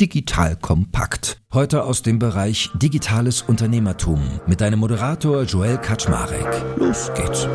Digital Kompakt. Heute aus dem Bereich Digitales Unternehmertum mit deinem Moderator Joel Kaczmarek. Los geht's.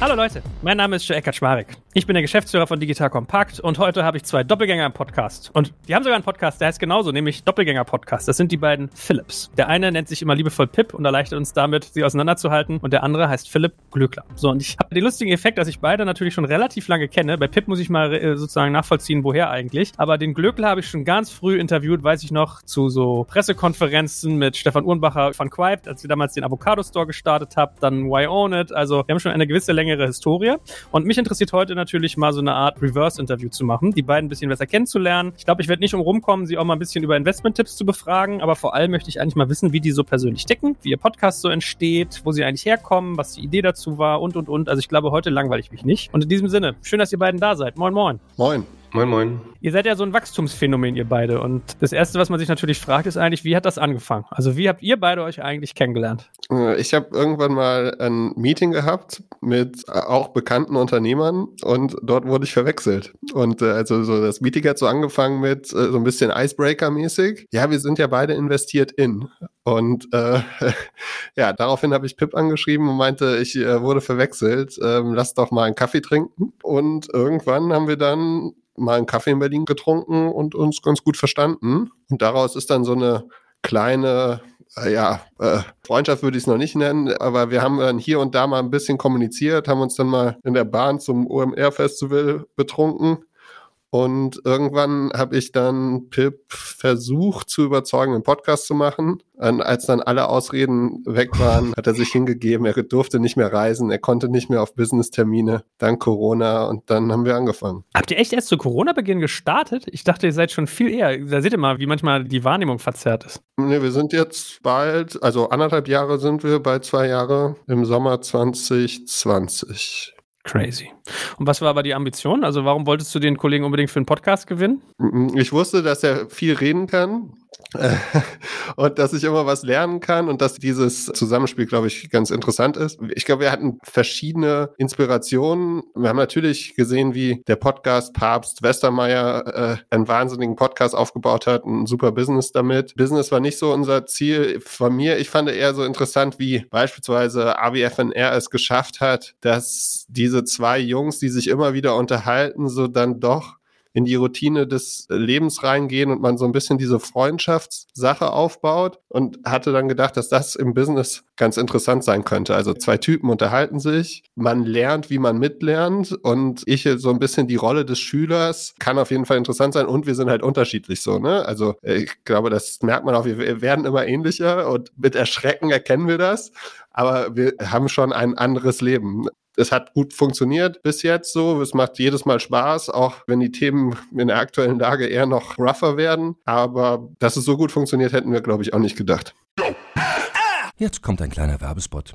Hallo Leute, mein Name ist Joel Kaczmarek. Ich bin der Geschäftsführer von Digital Kompakt und heute habe ich zwei Doppelgänger im Podcast. Und die haben sogar einen Podcast, der heißt genauso, nämlich Doppelgänger Podcast. Das sind die beiden Philips. Der eine nennt sich immer liebevoll Pip und erleichtert uns damit, sie auseinanderzuhalten. Und der andere heißt Philipp Glöckler. So, und ich habe den lustigen Effekt, dass ich beide natürlich schon relativ lange kenne. Bei Pip muss ich mal äh, sozusagen nachvollziehen, woher eigentlich. Aber den Glöckler habe ich schon ganz früh interviewt, weiß ich noch, zu so Pressekonferenzen mit Stefan Uhrenbacher von Quipe, als wir damals den Avocado Store gestartet haben, dann Why Own It. Also wir haben schon eine gewisse Länge längere Historie. Und mich interessiert heute natürlich mal so eine Art Reverse-Interview zu machen, die beiden ein bisschen besser kennenzulernen. Ich glaube, ich werde nicht umrum kommen, sie auch mal ein bisschen über Investment-Tipps zu befragen, aber vor allem möchte ich eigentlich mal wissen, wie die so persönlich ticken, wie ihr Podcast so entsteht, wo sie eigentlich herkommen, was die Idee dazu war und, und, und. Also ich glaube, heute langweile ich mich nicht. Und in diesem Sinne, schön, dass ihr beiden da seid. Moin, moin. Moin. Moin, moin. Ihr seid ja so ein Wachstumsphänomen, ihr beide. Und das Erste, was man sich natürlich fragt, ist eigentlich, wie hat das angefangen? Also wie habt ihr beide euch eigentlich kennengelernt? Äh, ich habe irgendwann mal ein Meeting gehabt mit äh, auch bekannten Unternehmern und dort wurde ich verwechselt. Und äh, also so das Meeting hat so angefangen mit äh, so ein bisschen Icebreaker-mäßig. Ja, wir sind ja beide investiert in. Und äh, ja, daraufhin habe ich Pip angeschrieben und meinte, ich äh, wurde verwechselt, ähm, lass doch mal einen Kaffee trinken. Und irgendwann haben wir dann mal einen Kaffee in Berlin getrunken und uns ganz gut verstanden. Und daraus ist dann so eine kleine, äh, ja, äh, Freundschaft würde ich es noch nicht nennen, aber wir haben dann hier und da mal ein bisschen kommuniziert, haben uns dann mal in der Bahn zum OMR-Festival betrunken und irgendwann habe ich dann Pip versucht zu überzeugen, einen Podcast zu machen. Und als dann alle Ausreden weg waren, hat er sich hingegeben. Er durfte nicht mehr reisen, er konnte nicht mehr auf Business-Termine, dann Corona und dann haben wir angefangen. Habt ihr echt erst zu Corona-Beginn gestartet? Ich dachte, ihr seid schon viel eher. Da seht ihr mal, wie manchmal die Wahrnehmung verzerrt ist. Nee, wir sind jetzt bald, also anderthalb Jahre sind wir, bei zwei Jahre im Sommer 2020. Crazy. Und was war aber die Ambition? Also warum wolltest du den Kollegen unbedingt für einen Podcast gewinnen? Ich wusste, dass er viel reden kann und dass ich immer was lernen kann und dass dieses Zusammenspiel, glaube ich, ganz interessant ist. Ich glaube, wir hatten verschiedene Inspirationen. Wir haben natürlich gesehen, wie der Podcast Papst Westermeier äh, einen wahnsinnigen Podcast aufgebaut hat, ein super Business damit. Business war nicht so unser Ziel von mir. Ich fand eher so interessant, wie beispielsweise AWFNR es geschafft hat, dass diese zwei Jungs, die sich immer wieder unterhalten, so dann doch in die Routine des Lebens reingehen und man so ein bisschen diese Freundschaftssache aufbaut und hatte dann gedacht, dass das im Business ganz interessant sein könnte. Also zwei Typen unterhalten sich, man lernt, wie man mitlernt und ich so ein bisschen die Rolle des Schülers kann auf jeden Fall interessant sein und wir sind halt unterschiedlich so, ne? Also äh, ich glaube, das merkt man auch, wir werden immer ähnlicher und mit Erschrecken erkennen wir das aber wir haben schon ein anderes Leben es hat gut funktioniert bis jetzt so. Es macht jedes Mal Spaß, auch wenn die Themen in der aktuellen Lage eher noch rougher werden. Aber dass es so gut funktioniert, hätten wir, glaube ich, auch nicht gedacht. Jetzt kommt ein kleiner Werbespot.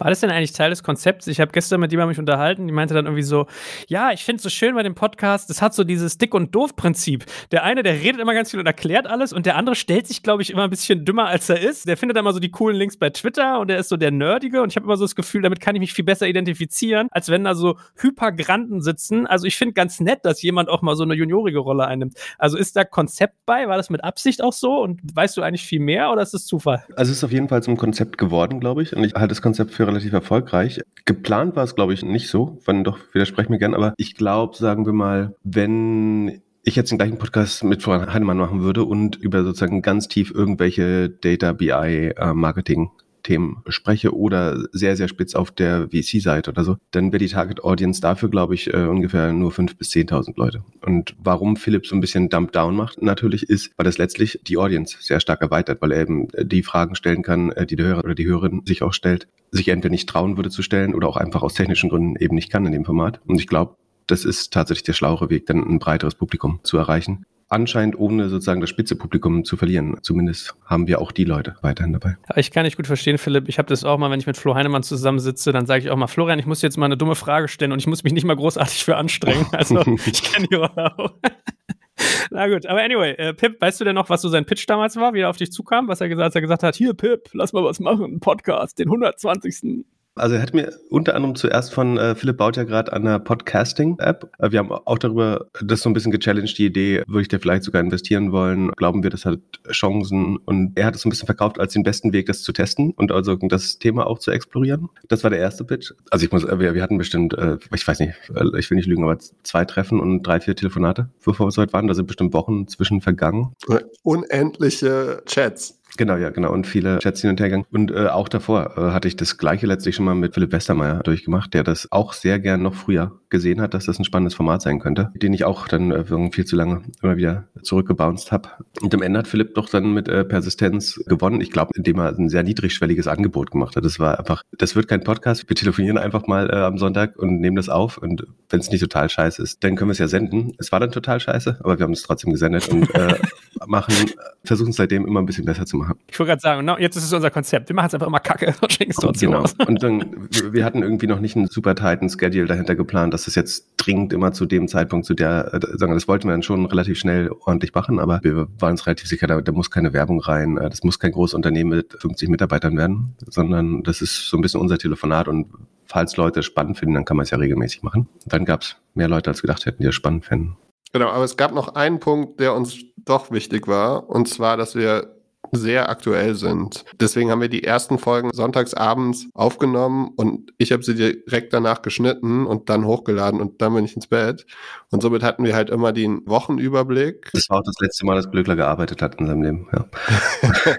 War das denn eigentlich Teil des Konzepts? Ich habe gestern mit jemandem mich unterhalten, die meinte dann irgendwie so, ja, ich finde es so schön bei dem Podcast, das hat so dieses Dick- und Doof-Prinzip. Der eine, der redet immer ganz viel und erklärt alles und der andere stellt sich, glaube ich, immer ein bisschen dümmer, als er ist. Der findet immer so die coolen Links bei Twitter und der ist so der Nerdige und ich habe immer so das Gefühl, damit kann ich mich viel besser identifizieren, als wenn da so Hypergranten sitzen. Also ich finde ganz nett, dass jemand auch mal so eine juniorige Rolle einnimmt. Also ist da Konzept bei? War das mit Absicht auch so und weißt du eigentlich viel mehr oder ist es Zufall? Also es ist auf jeden Fall zum Konzept geworden, glaube ich. Und ich halte das Konzept für relativ erfolgreich. Geplant war es, glaube ich, nicht so. Wenn doch, widerspreche mir gern. Aber ich glaube, sagen wir mal, wenn ich jetzt den gleichen Podcast mit Frau Heinemann machen würde und über sozusagen ganz tief irgendwelche Data BI äh, Marketing Themen spreche oder sehr, sehr spitz auf der VC-Seite oder so, dann wäre die Target Audience dafür, glaube ich, äh, ungefähr nur 5.000 bis 10.000 Leute. Und warum Philipp so ein bisschen Dump Down macht, natürlich ist, weil das letztlich die Audience sehr stark erweitert, weil er eben äh, die Fragen stellen kann, äh, die der Hörer oder die Hörerin sich auch stellt, sich entweder nicht trauen würde zu stellen oder auch einfach aus technischen Gründen eben nicht kann in dem Format. Und ich glaube, das ist tatsächlich der schlauere Weg, dann ein breiteres Publikum zu erreichen anscheinend ohne sozusagen das Spitzepublikum zu verlieren. Zumindest haben wir auch die Leute weiterhin dabei. Ich kann nicht gut verstehen, Philipp. Ich habe das auch mal, wenn ich mit Flo Heinemann zusammensitze, dann sage ich auch mal, Florian, ich muss jetzt mal eine dumme Frage stellen und ich muss mich nicht mal großartig für anstrengen. Also ich kenne die auch. Na gut, aber anyway, äh, Pip, weißt du denn noch, was so sein Pitch damals war, wie er auf dich zukam, was er gesagt, als er gesagt hat, hier Pip, lass mal was machen, Podcast, den 120. Also er hat mir unter anderem zuerst von äh, Philipp baut ja gerade an einer Podcasting-App. Äh, wir haben auch darüber das so ein bisschen gechallenged, die Idee, würde ich da vielleicht sogar investieren wollen? Glauben wir, das hat Chancen? Und er hat es so ein bisschen verkauft als den besten Weg, das zu testen und also das Thema auch zu explorieren. Das war der erste Pitch. Also ich muss, äh, wir, wir hatten bestimmt, äh, ich weiß nicht, äh, ich will nicht lügen, aber zwei Treffen und drei, vier Telefonate, bevor wir so weit waren. Da sind bestimmt Wochen zwischen vergangen. Unendliche Chats. Genau, ja, genau. Und viele Chats hin und her gegangen. Und äh, auch davor äh, hatte ich das gleiche letztlich schon mal mit Philipp Westermeier durchgemacht, der das auch sehr gern noch früher gesehen hat, dass das ein spannendes Format sein könnte, den ich auch dann äh, viel zu lange immer wieder zurückgebounced habe. Und am Ende hat Philipp doch dann mit äh, Persistenz gewonnen. Ich glaube, indem er ein sehr niedrigschwelliges Angebot gemacht hat. Das war einfach, das wird kein Podcast. Wir telefonieren einfach mal äh, am Sonntag und nehmen das auf. Und wenn es nicht total scheiße ist, dann können wir es ja senden. Es war dann total scheiße, aber wir haben es trotzdem gesendet und äh, machen, versuchen es seitdem immer ein bisschen besser zu machen. Ich wollte gerade sagen, no, jetzt ist es unser Konzept. Wir machen es einfach immer kacke und schicken es trotzdem genau. Und dann, wir hatten irgendwie noch nicht einen super tighten Schedule dahinter geplant, dass es jetzt dringend immer zu dem Zeitpunkt, zu der, äh, sagen wir, das wollten wir dann schon relativ schnell ordentlich machen, aber wir waren uns relativ sicher, da, da muss keine Werbung rein, äh, das muss kein großes Unternehmen mit 50 Mitarbeitern werden, sondern das ist so ein bisschen unser Telefonat und falls Leute es spannend finden, dann kann man es ja regelmäßig machen. Dann gab es mehr Leute, als gedacht hätten, die es spannend finden. Genau, aber es gab noch einen Punkt, der uns doch wichtig war, und zwar, dass wir sehr aktuell sind. Deswegen haben wir die ersten Folgen sonntagsabends aufgenommen und ich habe sie direkt danach geschnitten und dann hochgeladen und dann bin ich ins Bett. Und somit hatten wir halt immer den Wochenüberblick. Das war auch das letzte Mal, dass Glückler gearbeitet hat in seinem Leben. Ja.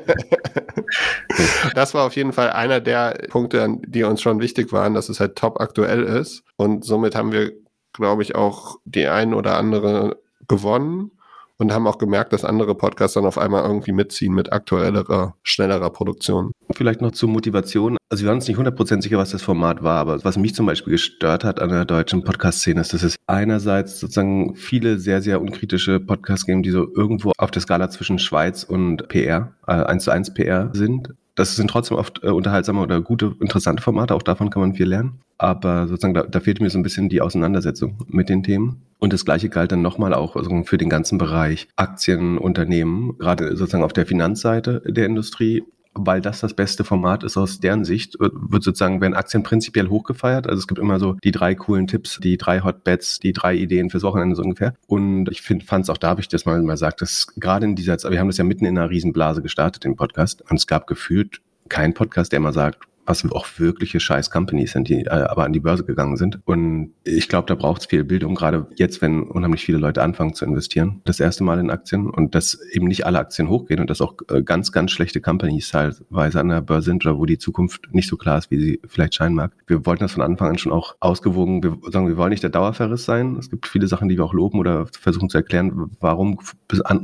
das war auf jeden Fall einer der Punkte, die uns schon wichtig waren, dass es halt top aktuell ist. Und somit haben wir, glaube ich, auch die ein oder andere gewonnen und haben auch gemerkt, dass andere Podcasts dann auf einmal irgendwie mitziehen mit aktuellerer, schnellerer Produktion. Vielleicht noch zur Motivation. Also wir waren uns nicht 100% sicher, was das Format war, aber was mich zum Beispiel gestört hat an der deutschen Podcast-Szene ist, dass es einerseits sozusagen viele sehr, sehr unkritische Podcasts geben, die so irgendwo auf der Skala zwischen Schweiz und PR, äh, 1 zu 1 PR sind das sind trotzdem oft äh, unterhaltsame oder gute, interessante Formate, auch davon kann man viel lernen. Aber sozusagen, da, da fehlt mir so ein bisschen die Auseinandersetzung mit den Themen. Und das Gleiche galt dann nochmal auch also für den ganzen Bereich Aktienunternehmen, gerade sozusagen auf der Finanzseite der Industrie weil das das beste Format ist aus deren Sicht, wird sozusagen, werden Aktien prinzipiell hochgefeiert. Also es gibt immer so die drei coolen Tipps, die drei Hot Bets, die drei Ideen fürs Wochenende so ungefähr. Und ich fand es auch da, habe ich das mal, sagt, dass gerade in dieser, wir haben das ja mitten in einer Riesenblase gestartet, den Podcast. Und es gab gefühlt keinen Podcast, der immer sagt, was auch wirkliche scheiß Companies sind, die äh, aber an die Börse gegangen sind. Und ich glaube, da braucht es viel Bildung, gerade jetzt, wenn unheimlich viele Leute anfangen zu investieren, das erste Mal in Aktien und dass eben nicht alle Aktien hochgehen und dass auch äh, ganz, ganz schlechte Companies teilweise an der Börse sind oder wo die Zukunft nicht so klar ist, wie sie vielleicht scheinen mag. Wir wollten das von Anfang an schon auch ausgewogen, wir sagen, wir wollen nicht der Dauerverriss sein. Es gibt viele Sachen, die wir auch loben oder versuchen zu erklären, warum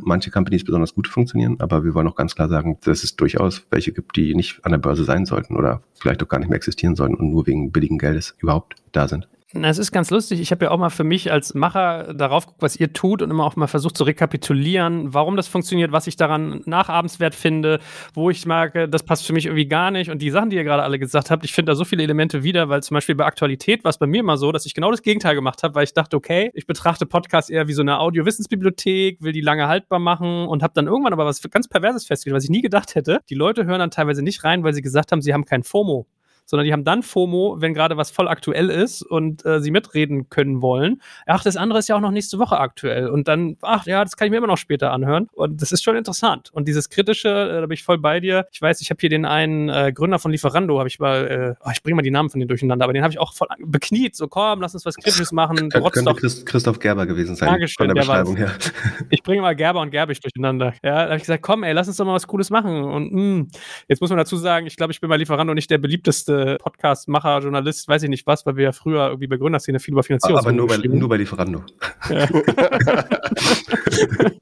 manche Companies besonders gut funktionieren, aber wir wollen auch ganz klar sagen, dass es durchaus welche gibt, die nicht an der Börse sein sollten oder vielleicht auch gar nicht mehr existieren sollten und nur wegen billigen Geldes überhaupt da sind. Na, es ist ganz lustig. Ich habe ja auch mal für mich als Macher darauf geguckt, was ihr tut und immer auch mal versucht zu rekapitulieren, warum das funktioniert, was ich daran nachabenswert finde, wo ich merke, das passt für mich irgendwie gar nicht. Und die Sachen, die ihr gerade alle gesagt habt, ich finde da so viele Elemente wieder, weil zum Beispiel bei Aktualität war es bei mir immer so, dass ich genau das Gegenteil gemacht habe, weil ich dachte, okay, ich betrachte Podcasts eher wie so eine Audiowissensbibliothek, will die lange haltbar machen und habe dann irgendwann aber was ganz Perverses festgestellt, was ich nie gedacht hätte. Die Leute hören dann teilweise nicht rein, weil sie gesagt haben, sie haben kein FOMO sondern die haben dann FOMO, wenn gerade was voll aktuell ist und äh, sie mitreden können wollen. Ach, das andere ist ja auch noch nächste Woche aktuell. Und dann, ach ja, das kann ich mir immer noch später anhören. Und das ist schon interessant. Und dieses Kritische, äh, da bin ich voll bei dir. Ich weiß, ich habe hier den einen äh, Gründer von Lieferando, habe ich mal, äh, oh, ich bringe mal die Namen von denen durcheinander, aber den habe ich auch voll bekniet. So, komm, lass uns was Kritisches machen. Kön könnte Christ Christoph Gerber gewesen sein. Dankeschön, von der, Beschreibung her. Ich bringe mal Gerber und Gerbig durcheinander. Ja, da habe ich gesagt, komm, ey, lass uns doch mal was Cooles machen. Und mh, hm, jetzt muss man dazu sagen, ich glaube, ich bin bei Lieferando nicht der beliebteste Podcast Macher, Journalist, weiß ich nicht was, weil wir ja früher irgendwie bei Gründerszene viel über Finanzierung Aber nur bei, nur bei Lieferando. Ja.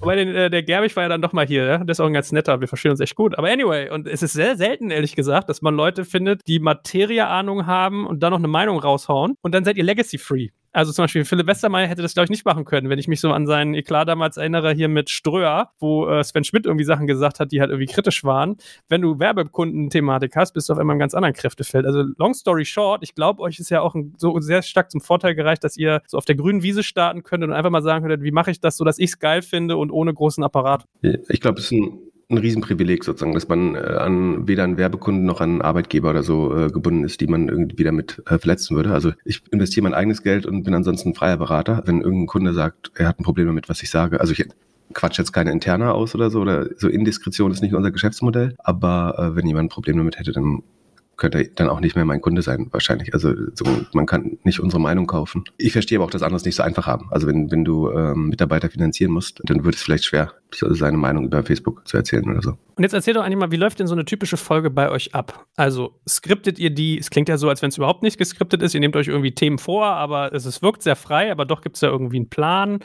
Wobei den, äh, der Gerbig war ja dann doch mal hier, ja? der ist auch ein ganz netter, wir verstehen uns echt gut. Aber anyway, und es ist sehr selten, ehrlich gesagt, dass man Leute findet, die Materie-Ahnung haben und dann noch eine Meinung raushauen und dann seid ihr legacy-free. Also zum Beispiel Philipp Westermeier hätte das, glaube ich, nicht machen können, wenn ich mich so an seinen Eklat damals erinnere, hier mit Ströer, wo äh, Sven Schmidt irgendwie Sachen gesagt hat, die halt irgendwie kritisch waren. Wenn du Werbekundenthematik hast, bist du auf einmal im ganz anderen Kräftefeld. Also long story short, ich glaube, euch ist ja auch ein, so sehr stark zum Vorteil gereicht, dass ihr so auf der grünen Wiese starten könnt und einfach mal sagen könntet, wie mache ich das so, dass ich es geil finde und ohne großen Apparat. Ich glaube, es ist ein ein Riesenprivileg sozusagen, dass man äh, an weder an Werbekunden noch an Arbeitgeber oder so äh, gebunden ist, die man irgendwie damit äh, verletzen würde. Also ich investiere mein eigenes Geld und bin ansonsten freier Berater. Wenn irgendein Kunde sagt, er hat ein Problem damit, was ich sage, also ich quatsch jetzt keine interne aus oder so, oder so Indiskretion ist nicht unser Geschäftsmodell, aber äh, wenn jemand ein Problem damit hätte, dann könnte dann auch nicht mehr mein Kunde sein, wahrscheinlich. Also so, man kann nicht unsere Meinung kaufen. Ich verstehe aber auch, dass andere es nicht so einfach haben. Also wenn, wenn du ähm, Mitarbeiter finanzieren musst, dann wird es vielleicht schwer, seine Meinung über Facebook zu erzählen oder so. Und jetzt erzähl doch eigentlich mal, wie läuft denn so eine typische Folge bei euch ab? Also skriptet ihr die, es klingt ja so, als wenn es überhaupt nicht geskriptet ist, ihr nehmt euch irgendwie Themen vor, aber es, es wirkt sehr frei, aber doch gibt es ja irgendwie einen Plan.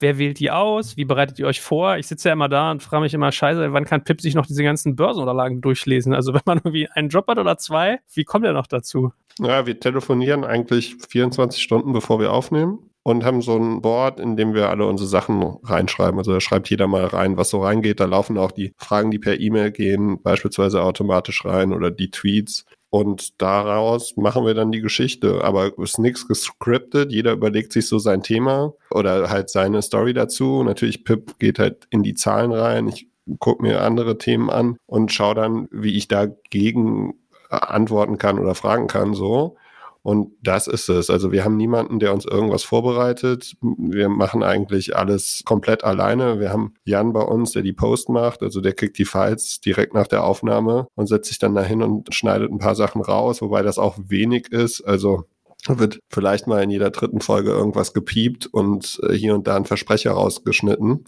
Wer wählt die aus? Wie bereitet ihr euch vor? Ich sitze ja immer da und frage mich immer, scheiße, wann kann Pip sich noch diese ganzen Börsenunterlagen durchlesen? Also wenn man irgendwie einen Job hat oder zwei, wie kommt er noch dazu? Ja, wir telefonieren eigentlich 24 Stunden, bevor wir aufnehmen und haben so ein Board, in dem wir alle unsere Sachen reinschreiben. Also da schreibt jeder mal rein, was so reingeht. Da laufen auch die Fragen, die per E-Mail gehen, beispielsweise automatisch rein oder die Tweets. Und daraus machen wir dann die Geschichte. Aber es ist nichts gescriptet. Jeder überlegt sich so sein Thema oder halt seine Story dazu. Natürlich, Pip geht halt in die Zahlen rein. Ich gucke mir andere Themen an und schaue dann, wie ich dagegen antworten kann oder fragen kann, so. Und das ist es. Also wir haben niemanden, der uns irgendwas vorbereitet. Wir machen eigentlich alles komplett alleine. Wir haben Jan bei uns, der die Post macht. Also der kriegt die Files direkt nach der Aufnahme und setzt sich dann dahin und schneidet ein paar Sachen raus, wobei das auch wenig ist. Also wird vielleicht mal in jeder dritten Folge irgendwas gepiept und äh, hier und da ein Versprecher rausgeschnitten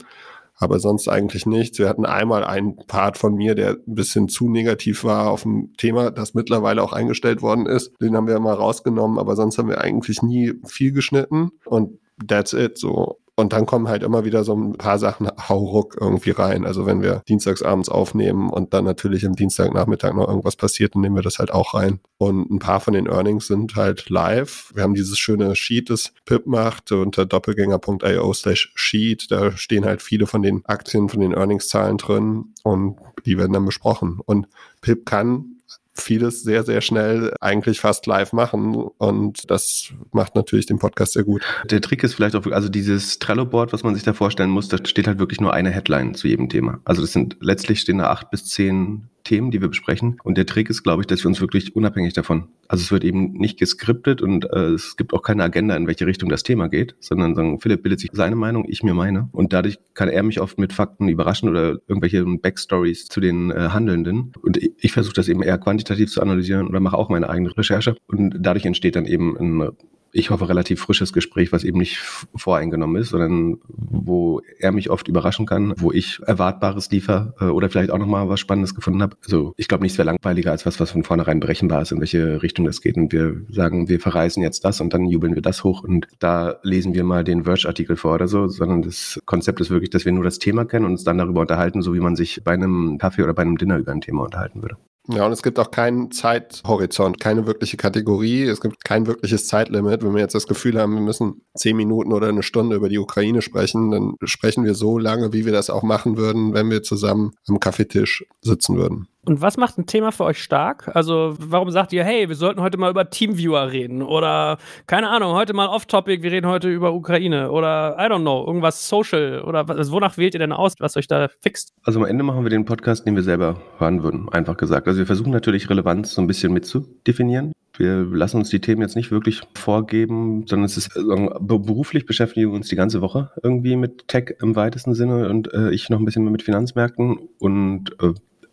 aber sonst eigentlich nichts. Wir hatten einmal einen Part von mir, der ein bisschen zu negativ war auf dem Thema, das mittlerweile auch eingestellt worden ist. Den haben wir mal rausgenommen, aber sonst haben wir eigentlich nie viel geschnitten und that's it so. Und dann kommen halt immer wieder so ein paar Sachen hauruck irgendwie rein. Also wenn wir dienstagsabends aufnehmen und dann natürlich am Dienstagnachmittag noch irgendwas passiert, dann nehmen wir das halt auch rein. Und ein paar von den Earnings sind halt live. Wir haben dieses schöne Sheet, das Pip macht unter doppelgänger.io slash Sheet. Da stehen halt viele von den Aktien, von den Earnings-Zahlen drin und die werden dann besprochen. Und Pip kann vieles sehr, sehr schnell eigentlich fast live machen. Und das macht natürlich den Podcast sehr gut. Der Trick ist vielleicht auch, also dieses Trello-Board, was man sich da vorstellen muss, da steht halt wirklich nur eine Headline zu jedem Thema. Also das sind letztlich stehen da acht bis zehn Themen, die wir besprechen. Und der Trick ist, glaube ich, dass wir uns wirklich unabhängig davon, also es wird eben nicht geskriptet und äh, es gibt auch keine Agenda, in welche Richtung das Thema geht, sondern sagen, Philipp bildet sich seine Meinung, ich mir meine. Und dadurch kann er mich oft mit Fakten überraschen oder irgendwelche Backstories zu den äh, Handelnden. Und ich, ich versuche das eben eher quantitativ zu analysieren oder mache auch meine eigene Recherche. Und dadurch entsteht dann eben ein ich hoffe, relativ frisches Gespräch, was eben nicht voreingenommen ist, sondern wo er mich oft überraschen kann, wo ich Erwartbares liefer äh, oder vielleicht auch nochmal was Spannendes gefunden habe. Also ich glaube, nichts wäre langweiliger als was, was von vornherein berechenbar ist, in welche Richtung das geht. Und wir sagen, wir verreisen jetzt das und dann jubeln wir das hoch und da lesen wir mal den Verge-Artikel vor oder so, sondern das Konzept ist wirklich, dass wir nur das Thema kennen und uns dann darüber unterhalten, so wie man sich bei einem Kaffee oder bei einem Dinner über ein Thema unterhalten würde. Ja, und es gibt auch keinen Zeithorizont, keine wirkliche Kategorie. Es gibt kein wirkliches Zeitlimit. Wenn wir jetzt das Gefühl haben, wir müssen zehn Minuten oder eine Stunde über die Ukraine sprechen, dann sprechen wir so lange, wie wir das auch machen würden, wenn wir zusammen am Kaffeetisch sitzen würden. Und was macht ein Thema für euch stark? Also, warum sagt ihr, hey, wir sollten heute mal über Teamviewer reden? Oder, keine Ahnung, heute mal off-topic, wir reden heute über Ukraine? Oder, I don't know, irgendwas social? Oder also, wonach wählt ihr denn aus, was euch da fixt? Also, am Ende machen wir den Podcast, den wir selber hören würden, einfach gesagt. Also, wir versuchen natürlich Relevanz so ein bisschen mitzudefinieren. Wir lassen uns die Themen jetzt nicht wirklich vorgeben, sondern es ist äh, beruflich beschäftigen wir uns die ganze Woche irgendwie mit Tech im weitesten Sinne und äh, ich noch ein bisschen mit Finanzmärkten und äh,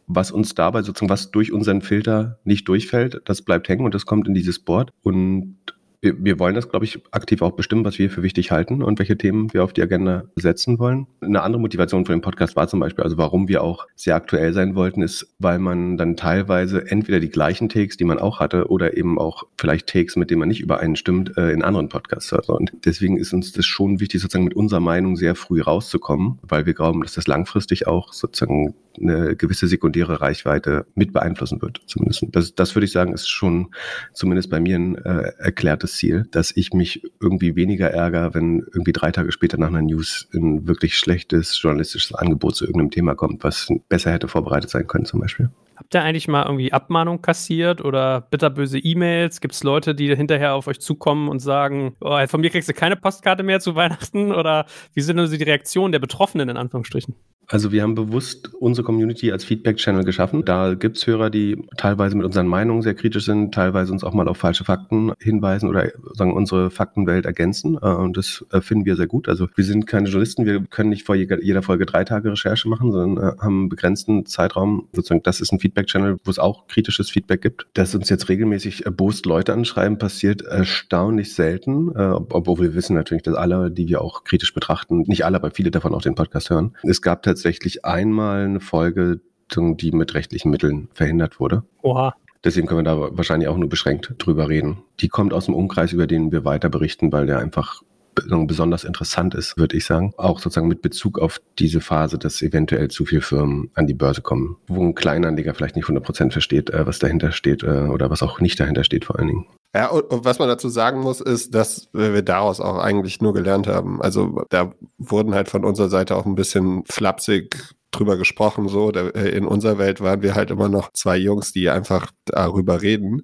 was uns dabei sozusagen, was durch unseren Filter nicht durchfällt, das bleibt hängen und das kommt in dieses Board. Und wir, wir wollen das, glaube ich, aktiv auch bestimmen, was wir für wichtig halten und welche Themen wir auf die Agenda setzen wollen. Eine andere Motivation von dem Podcast war zum Beispiel, also warum wir auch sehr aktuell sein wollten, ist, weil man dann teilweise entweder die gleichen Takes, die man auch hatte, oder eben auch vielleicht Takes, mit denen man nicht übereinstimmt, äh, in anderen Podcasts hört. Und deswegen ist uns das schon wichtig, sozusagen mit unserer Meinung sehr früh rauszukommen, weil wir glauben, dass das langfristig auch sozusagen eine gewisse sekundäre Reichweite mit beeinflussen wird. Zumindest. Das, das würde ich sagen, ist schon zumindest bei mir ein äh, erklärtes Ziel, dass ich mich irgendwie weniger ärgere, wenn irgendwie drei Tage später nach einer News ein wirklich schlechtes journalistisches Angebot zu irgendeinem Thema kommt, was besser hätte vorbereitet sein können zum Beispiel. Habt ihr eigentlich mal irgendwie Abmahnung kassiert oder bitterböse E-Mails? Gibt es Leute, die hinterher auf euch zukommen und sagen, oh, von mir kriegst du keine Postkarte mehr zu Weihnachten? Oder wie sind also die Reaktionen der Betroffenen in Anführungsstrichen? Also wir haben bewusst unsere Community als Feedback-Channel geschaffen. Da gibt's Hörer, die teilweise mit unseren Meinungen sehr kritisch sind, teilweise uns auch mal auf falsche Fakten hinweisen oder sagen unsere Faktenwelt ergänzen. Äh, und das äh, finden wir sehr gut. Also wir sind keine Journalisten, wir können nicht vor jeder Folge drei Tage Recherche machen, sondern äh, haben einen begrenzten Zeitraum. Sozusagen, das ist ein Feedback-Channel, wo es auch kritisches Feedback gibt. Dass uns jetzt regelmäßig erbost Leute anschreiben, passiert erstaunlich selten, obwohl wir wissen natürlich, dass alle, die wir auch kritisch betrachten, nicht alle, aber viele davon auch den Podcast hören. Es gab tatsächlich tatsächlich einmal eine Folge, die mit rechtlichen Mitteln verhindert wurde. Oha. Deswegen können wir da wahrscheinlich auch nur beschränkt drüber reden. Die kommt aus dem Umkreis, über den wir weiter berichten, weil der einfach besonders interessant ist, würde ich sagen. Auch sozusagen mit Bezug auf diese Phase, dass eventuell zu viele Firmen an die Börse kommen, wo ein Kleinanleger vielleicht nicht 100% versteht, äh, was dahinter steht äh, oder was auch nicht dahinter steht vor allen Dingen. Ja, und, und, was man dazu sagen muss, ist, dass wir daraus auch eigentlich nur gelernt haben. Also da wurden halt von unserer Seite auch ein bisschen flapsig drüber gesprochen, so. Äh, in unserer Welt waren wir halt immer noch zwei Jungs, die einfach darüber reden.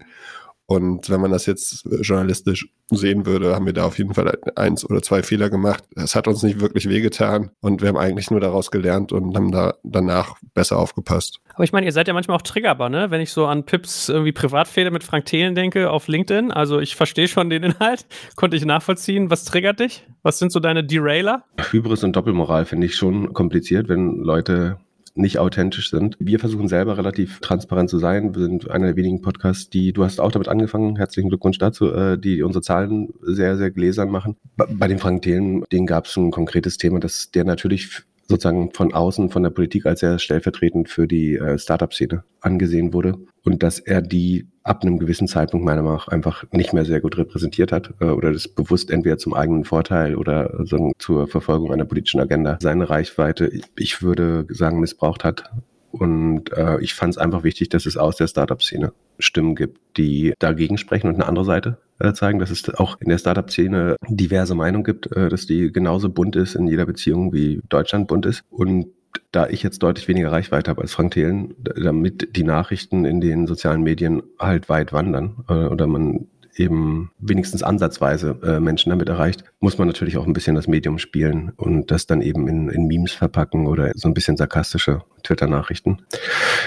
Und wenn man das jetzt journalistisch sehen würde, haben wir da auf jeden Fall eins oder zwei Fehler gemacht. Es hat uns nicht wirklich wehgetan und wir haben eigentlich nur daraus gelernt und haben da danach besser aufgepasst. Aber ich meine, ihr seid ja manchmal auch triggerbar, ne? Wenn ich so an Pips irgendwie Privatfehler mit Frank Thelen denke auf LinkedIn. Also ich verstehe schon den Inhalt, konnte ich nachvollziehen. Was triggert dich? Was sind so deine Derailer? Hybris und Doppelmoral finde ich schon kompliziert, wenn Leute nicht authentisch sind. Wir versuchen selber relativ transparent zu sein. Wir sind einer der wenigen Podcasts, die, du hast auch damit angefangen, herzlichen Glückwunsch dazu, äh, die unsere Zahlen sehr, sehr gläsern machen. Bei den Frank Thelen, denen gab es ein konkretes Thema, dass der natürlich sozusagen von außen, von der Politik als sehr stellvertretend für die äh, Startup-Szene angesehen wurde und dass er die ab einem gewissen Zeitpunkt meiner Meinung nach einfach nicht mehr sehr gut repräsentiert hat äh, oder das bewusst entweder zum eigenen Vorteil oder sagen, zur Verfolgung einer politischen Agenda seine Reichweite, ich würde sagen, missbraucht hat. Und äh, ich fand es einfach wichtig, dass es aus der Startup-Szene Stimmen gibt, die dagegen sprechen und eine andere Seite zeigen, dass es auch in der Startup-Szene diverse Meinungen gibt, äh, dass die genauso bunt ist in jeder Beziehung wie Deutschland bunt ist. Und da ich jetzt deutlich weniger Reichweite habe als Frank Thelen, damit die Nachrichten in den sozialen Medien halt weit wandern äh, oder man eben wenigstens ansatzweise äh, Menschen damit erreicht, muss man natürlich auch ein bisschen das Medium spielen und das dann eben in, in Memes verpacken oder so ein bisschen sarkastische Twitter-Nachrichten.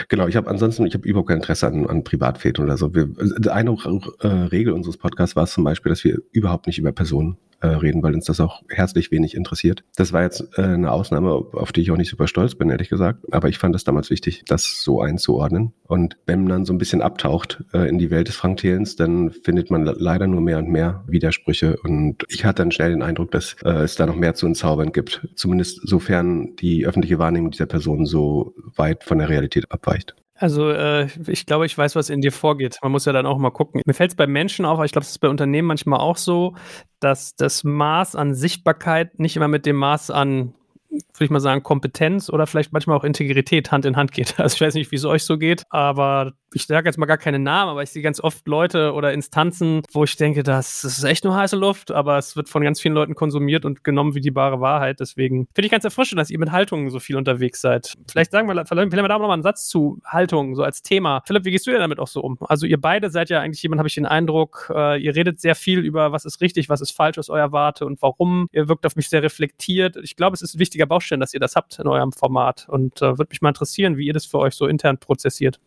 Genau, ich habe ansonsten, ich habe überhaupt kein Interesse an, an Privatvätern oder so. Wir, eine äh, Regel unseres Podcasts war es zum Beispiel, dass wir überhaupt nicht über Personen äh, reden, weil uns das auch herzlich wenig interessiert. Das war jetzt äh, eine Ausnahme, auf die ich auch nicht super stolz bin, ehrlich gesagt. Aber ich fand es damals wichtig, das so einzuordnen. Und wenn man dann so ein bisschen abtaucht äh, in die Welt des Frank Thelens, dann findet man leider nur mehr und mehr Widersprüche. Und ich hatte dann schnell den Eindruck, dass äh, es da noch mehr zu entzaubern gibt. Zumindest sofern die öffentliche Wahrnehmung dieser Person so weit von der Realität abweicht. Also äh, ich glaube, ich weiß, was in dir vorgeht. Man muss ja dann auch mal gucken. Mir fällt es bei Menschen auf, aber ich glaube, es ist bei Unternehmen manchmal auch so, dass das Maß an Sichtbarkeit nicht immer mit dem Maß an, würde ich mal sagen, Kompetenz oder vielleicht manchmal auch Integrität Hand in Hand geht. Also ich weiß nicht, wie es euch so geht, aber ich sage jetzt mal gar keine Namen, aber ich sehe ganz oft Leute oder Instanzen, wo ich denke, das, ist echt nur heiße Luft, aber es wird von ganz vielen Leuten konsumiert und genommen wie die bare Wahrheit. Deswegen finde ich ganz erfrischend, dass ihr mit Haltungen so viel unterwegs seid. Vielleicht sagen wir, vielleicht wir da noch mal einen Satz zu Haltung, so als Thema. Philipp, wie gehst du denn damit auch so um? Also ihr beide seid ja eigentlich jemand, habe ich den Eindruck, äh, ihr redet sehr viel über, was ist richtig, was ist falsch aus eurer Warte und warum. Ihr wirkt auf mich sehr reflektiert. Ich glaube, es ist ein wichtiger Baustein, dass ihr das habt in eurem Format und äh, würde mich mal interessieren, wie ihr das für euch so intern prozessiert.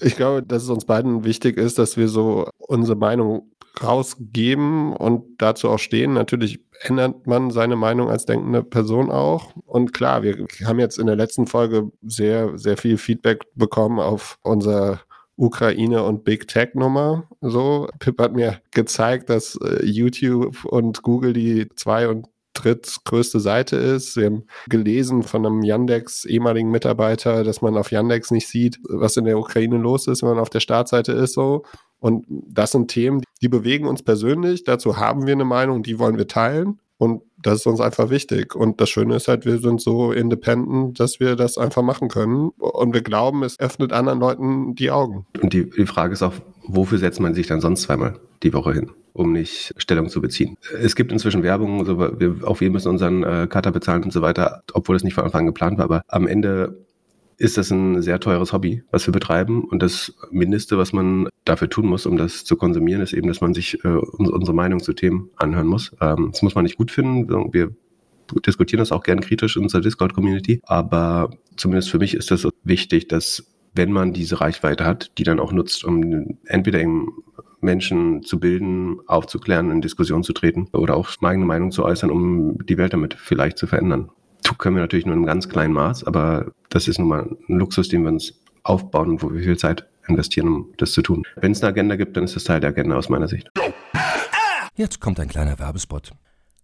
Ich glaube, dass es uns beiden wichtig ist, dass wir so unsere Meinung rausgeben und dazu auch stehen. Natürlich ändert man seine Meinung als denkende Person auch. Und klar, wir haben jetzt in der letzten Folge sehr, sehr viel Feedback bekommen auf unser Ukraine und Big Tech Nummer. So, Pip hat mir gezeigt, dass äh, YouTube und Google die zwei und drittgrößte Seite ist. Wir haben gelesen von einem Yandex ehemaligen Mitarbeiter, dass man auf Yandex nicht sieht, was in der Ukraine los ist, wenn man auf der Startseite ist so. Und das sind Themen, die bewegen uns persönlich. Dazu haben wir eine Meinung, die wollen wir teilen. Und das ist uns einfach wichtig. Und das Schöne ist halt, wir sind so independent, dass wir das einfach machen können. Und wir glauben, es öffnet anderen Leuten die Augen. Und die, die Frage ist auch, wofür setzt man sich dann sonst zweimal die Woche hin? um nicht Stellung zu beziehen. Es gibt inzwischen Werbung, also wir, auch wir müssen unseren äh, Cutter bezahlen und so weiter, obwohl das nicht von Anfang an geplant war. Aber am Ende ist das ein sehr teures Hobby, was wir betreiben. Und das Mindeste, was man dafür tun muss, um das zu konsumieren, ist eben, dass man sich äh, unsere Meinung zu Themen anhören muss. Ähm, das muss man nicht gut finden. Wir diskutieren das auch gern kritisch in unserer Discord-Community. Aber zumindest für mich ist das wichtig, dass wenn man diese Reichweite hat, die dann auch nutzt, um entweder eben Menschen zu bilden, aufzuklären, in Diskussion zu treten oder auch eigene Meinung zu äußern, um die Welt damit vielleicht zu verändern können wir natürlich nur in einem ganz kleinen Maß, aber das ist nun mal ein Luxus, den wir uns aufbauen und wo wir viel Zeit investieren, um das zu tun. Wenn es eine Agenda gibt, dann ist das Teil der Agenda aus meiner Sicht. Jetzt kommt ein kleiner Werbespot.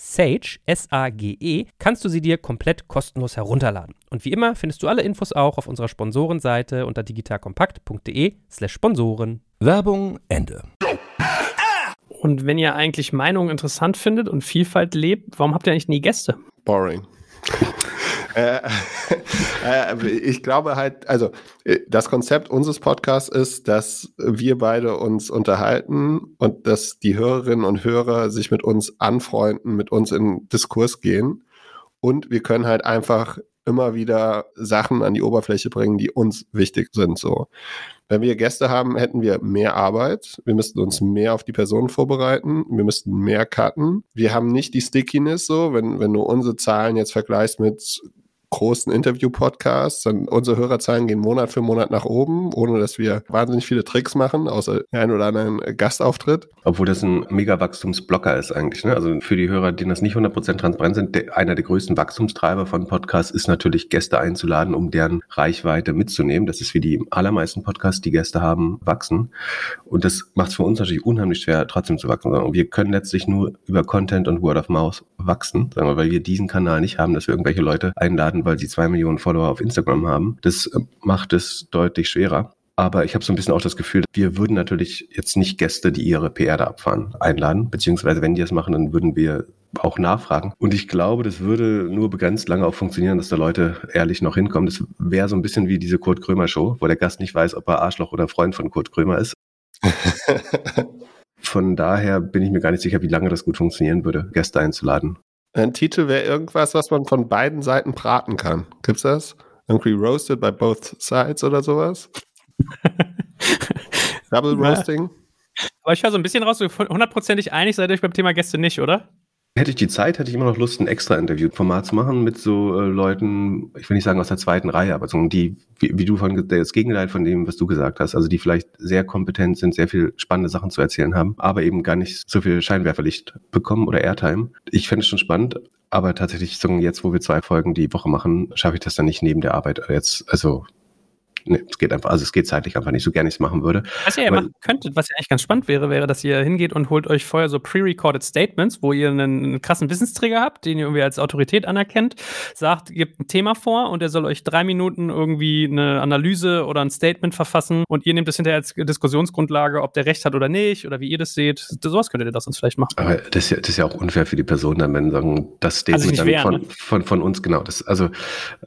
Sage, S-A-G-E, kannst du sie dir komplett kostenlos herunterladen. Und wie immer findest du alle Infos auch auf unserer Sponsorenseite unter digitalkompakt.de/slash Sponsoren. Werbung Ende. Und wenn ihr eigentlich Meinungen interessant findet und Vielfalt lebt, warum habt ihr eigentlich nie Gäste? Boring. Äh, äh, ich glaube halt, also äh, das Konzept unseres Podcasts ist, dass wir beide uns unterhalten und dass die Hörerinnen und Hörer sich mit uns anfreunden, mit uns in Diskurs gehen. Und wir können halt einfach immer wieder Sachen an die Oberfläche bringen, die uns wichtig sind. So. Wenn wir Gäste haben, hätten wir mehr Arbeit. Wir müssten uns mehr auf die Person vorbereiten. Wir müssten mehr cutten. Wir haben nicht die Stickiness so, wenn, wenn du unsere Zahlen jetzt vergleichst mit großen Interview-Podcasts. Unsere Hörerzahlen gehen Monat für Monat nach oben, ohne dass wir wahnsinnig viele Tricks machen, außer ein oder anderen Gastauftritt. Obwohl das ein mega Wachstumsblocker ist eigentlich. Ne? Also für die Hörer, denen das nicht 100% transparent sind, der, einer der größten Wachstumstreiber von Podcasts ist natürlich Gäste einzuladen, um deren Reichweite mitzunehmen. Das ist wie die allermeisten Podcasts, die Gäste haben, wachsen. Und das macht es für uns natürlich unheimlich schwer, trotzdem zu wachsen. Und wir können letztlich nur über Content und Word of Mouth wachsen, wir, weil wir diesen Kanal nicht haben, dass wir irgendwelche Leute einladen, werden, weil sie zwei Millionen Follower auf Instagram haben. Das äh, macht es deutlich schwerer. Aber ich habe so ein bisschen auch das Gefühl, wir würden natürlich jetzt nicht Gäste, die ihre PR da abfahren, einladen. Beziehungsweise wenn die das machen, dann würden wir auch nachfragen. Und ich glaube, das würde nur begrenzt lange auch funktionieren, dass da Leute ehrlich noch hinkommen. Das wäre so ein bisschen wie diese Kurt Krömer Show, wo der Gast nicht weiß, ob er Arschloch oder Freund von Kurt Krömer ist. Von daher bin ich mir gar nicht sicher, wie lange das gut funktionieren würde, Gäste einzuladen. Ein Titel wäre irgendwas, was man von beiden Seiten braten kann. Gibt's das? Irgendwie roasted by both sides oder sowas? Double Roasting? Aber ich höre so ein bisschen raus, so hundertprozentig einig seid ihr euch beim Thema Gäste nicht, oder? Hätte ich die Zeit, hätte ich immer noch Lust, ein extra Interview-Format zu machen mit so äh, Leuten, ich will nicht sagen aus der zweiten Reihe, aber so die, wie, wie du von das Gegenteil von dem, was du gesagt hast, also die vielleicht sehr kompetent sind, sehr viel spannende Sachen zu erzählen haben, aber eben gar nicht so viel Scheinwerferlicht bekommen oder Airtime. Ich fände es schon spannend, aber tatsächlich, so jetzt, wo wir zwei Folgen die Woche machen, schaffe ich das dann nicht neben der Arbeit jetzt, also nee, es geht einfach, also es geht zeitlich einfach nicht so gerne ich es machen würde. Was ihr ja machen könntet, was ja eigentlich ganz spannend wäre, wäre, dass ihr hingeht und holt euch vorher so pre-recorded Statements, wo ihr einen, krassen Wissensträger habt, den ihr irgendwie als Autorität anerkennt, sagt, gebt ein Thema vor und er soll euch drei Minuten irgendwie eine Analyse oder ein Statement verfassen und ihr nehmt das hinterher als Diskussionsgrundlage, ob der recht hat oder nicht oder wie ihr das seht. Sowas könntet ihr das uns vielleicht machen. Aber das ist ja, das ist ja auch unfair für die Person, dann, wenn sagen, das Statement also dann wehren, von, ne? von, von, uns, genau, das, also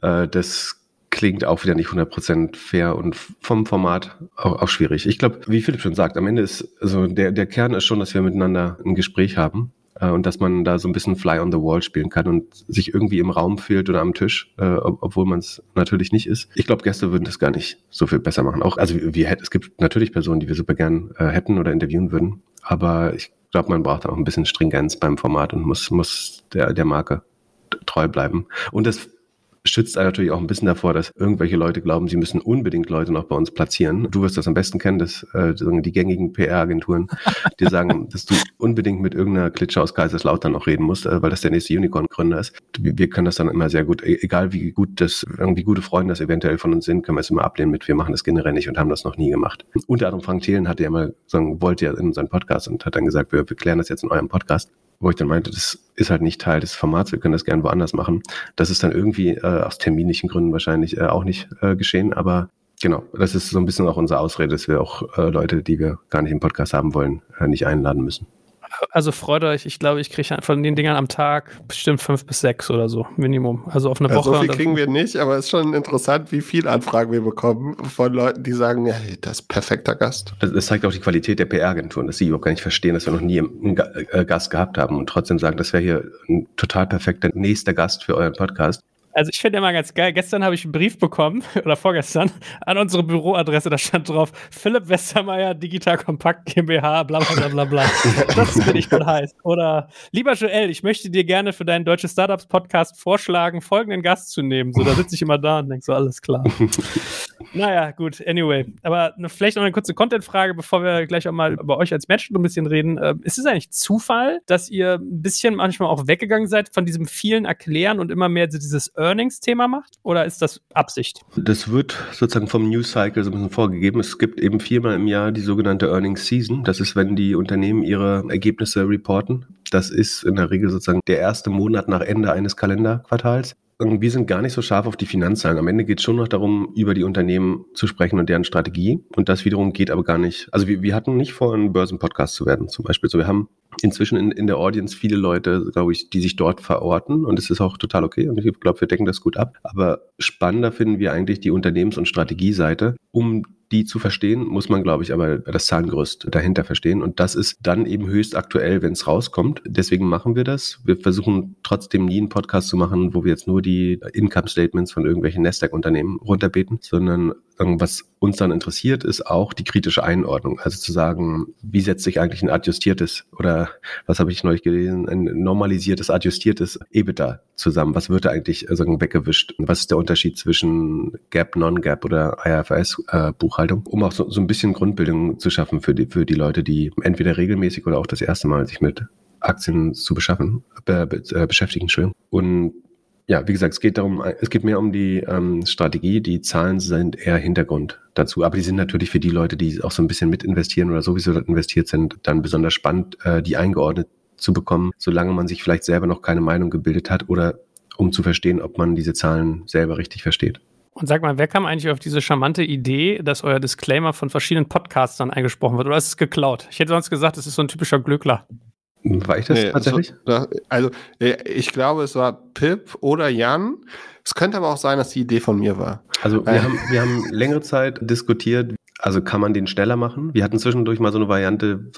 äh, das klingt auch wieder nicht 100% fair und vom Format auch, auch schwierig. Ich glaube, wie Philipp schon sagt, am Ende ist, also der, der Kern ist schon, dass wir miteinander ein Gespräch haben äh, und dass man da so ein bisschen Fly on the Wall spielen kann und sich irgendwie im Raum fühlt oder am Tisch, äh, ob, obwohl man es natürlich nicht ist. Ich glaube, Gäste würden das gar nicht so viel besser machen. Auch, also wir es gibt natürlich Personen, die wir super gern äh, hätten oder interviewen würden, aber ich glaube, man braucht auch ein bisschen Stringenz beim Format und muss, muss der, der Marke treu bleiben. Und das schützt einen natürlich auch ein bisschen davor, dass irgendwelche Leute glauben, sie müssen unbedingt Leute noch bei uns platzieren. Du wirst das am besten kennen, dass äh, die gängigen PR-Agenturen dir sagen, dass du unbedingt mit irgendeiner Klitsche aus Kaiserslautern noch reden musst, äh, weil das der nächste Unicorn-Gründer ist. Wir können das dann immer sehr gut, e-, egal wie gut das, irgendwie gute Freunde das eventuell von uns sind, können wir es immer ablehnen mit, wir machen das generell nicht und haben das noch nie gemacht. Unter anderem Frank Thelen hatte ja mal sagen, wollte ja in unseren Podcast und hat dann gesagt, wir, wir klären das jetzt in eurem Podcast wo ich dann meinte, das ist halt nicht Teil des Formats, wir können das gerne woanders machen. Das ist dann irgendwie äh, aus terminlichen Gründen wahrscheinlich äh, auch nicht äh, geschehen, aber genau, das ist so ein bisschen auch unsere Ausrede, dass wir auch äh, Leute, die wir gar nicht im Podcast haben wollen, äh, nicht einladen müssen also freut euch, ich glaube, ich kriege von den Dingern am Tag bestimmt fünf bis sechs oder so, Minimum. Also auf eine ja, Woche. So viel kriegen wir nicht, aber es ist schon interessant, wie viele Anfragen wir bekommen von Leuten, die sagen, ja, das ist perfekter Gast. Also das zeigt auch die Qualität der PR-Agenturen, dass sie überhaupt gar nicht verstehen, dass wir noch nie einen äh, Gast gehabt haben und trotzdem sagen, das wäre hier ein total perfekter nächster Gast für euren Podcast. Also ich finde immer ganz geil. Gestern habe ich einen Brief bekommen, oder vorgestern, an unsere Büroadresse. Da stand drauf, Philipp Westermeier, Digital Kompakt GmbH, bla bla bla bla Das finde ich voll heiß. Oder, lieber Joel, ich möchte dir gerne für deinen Deutsche Startups Podcast vorschlagen, folgenden Gast zu nehmen. So, da sitze ich immer da und denke so, alles klar. naja, gut, anyway. Aber vielleicht noch eine kurze Content-Frage, bevor wir gleich auch mal über euch als Match ein bisschen reden. Äh, ist es eigentlich Zufall, dass ihr ein bisschen manchmal auch weggegangen seid von diesem vielen Erklären und immer mehr dieses Earnings-Thema macht? Oder ist das Absicht? Das wird sozusagen vom News Cycle so ein bisschen vorgegeben. Es gibt eben viermal im Jahr die sogenannte Earnings Season. Das ist, wenn die Unternehmen ihre Ergebnisse reporten. Das ist in der Regel sozusagen der erste Monat nach Ende eines Kalenderquartals wir sind gar nicht so scharf auf die Finanzzahlen. Am Ende geht es schon noch darum, über die Unternehmen zu sprechen und deren Strategie. Und das wiederum geht aber gar nicht. Also wir, wir hatten nicht vor, ein Börsenpodcast zu werden, zum Beispiel. So, wir haben inzwischen in, in der Audience viele Leute, glaube ich, die sich dort verorten. Und es ist auch total okay. Und ich glaube, wir decken das gut ab. Aber spannender finden wir eigentlich die Unternehmens- und Strategieseite, um die zu verstehen, muss man, glaube ich, aber das Zahlengerüst dahinter verstehen. Und das ist dann eben höchst aktuell, wenn es rauskommt. Deswegen machen wir das. Wir versuchen trotzdem nie einen Podcast zu machen, wo wir jetzt nur die Income Statements von irgendwelchen Nasdaq-Unternehmen runterbeten, sondern was uns dann interessiert, ist auch die kritische Einordnung. Also zu sagen, wie setzt sich eigentlich ein adjustiertes oder was habe ich neulich gelesen, ein normalisiertes, adjustiertes EBITDA zusammen? Was wird da eigentlich sagen, weggewischt? Was ist der Unterschied zwischen Gap, Non-Gap oder IFRS-Buchhaltung? Äh, um auch so, so ein bisschen Grundbildung zu schaffen für die, für die Leute, die entweder regelmäßig oder auch das erste Mal sich mit Aktien zu beschaffen, äh, beschäftigen. Entschuldigung. Und ja, wie gesagt, es geht darum, es geht mehr um die ähm, Strategie. Die Zahlen sind eher Hintergrund dazu. Aber die sind natürlich für die Leute, die auch so ein bisschen mit investieren oder sowieso investiert sind, dann besonders spannend, äh, die eingeordnet zu bekommen, solange man sich vielleicht selber noch keine Meinung gebildet hat oder um zu verstehen, ob man diese Zahlen selber richtig versteht. Und sag mal, wer kam eigentlich auf diese charmante Idee, dass euer Disclaimer von verschiedenen Podcastern eingesprochen wird? Oder ist es geklaut? Ich hätte sonst gesagt, es ist so ein typischer Glöckler. War ich das nee, tatsächlich? So, also, ich glaube, es war Pip oder Jan. Es könnte aber auch sein, dass die Idee von mir war. Also, wir, haben, wir haben längere Zeit diskutiert, Also kann man den schneller machen? Wir hatten zwischendurch mal so eine Variante,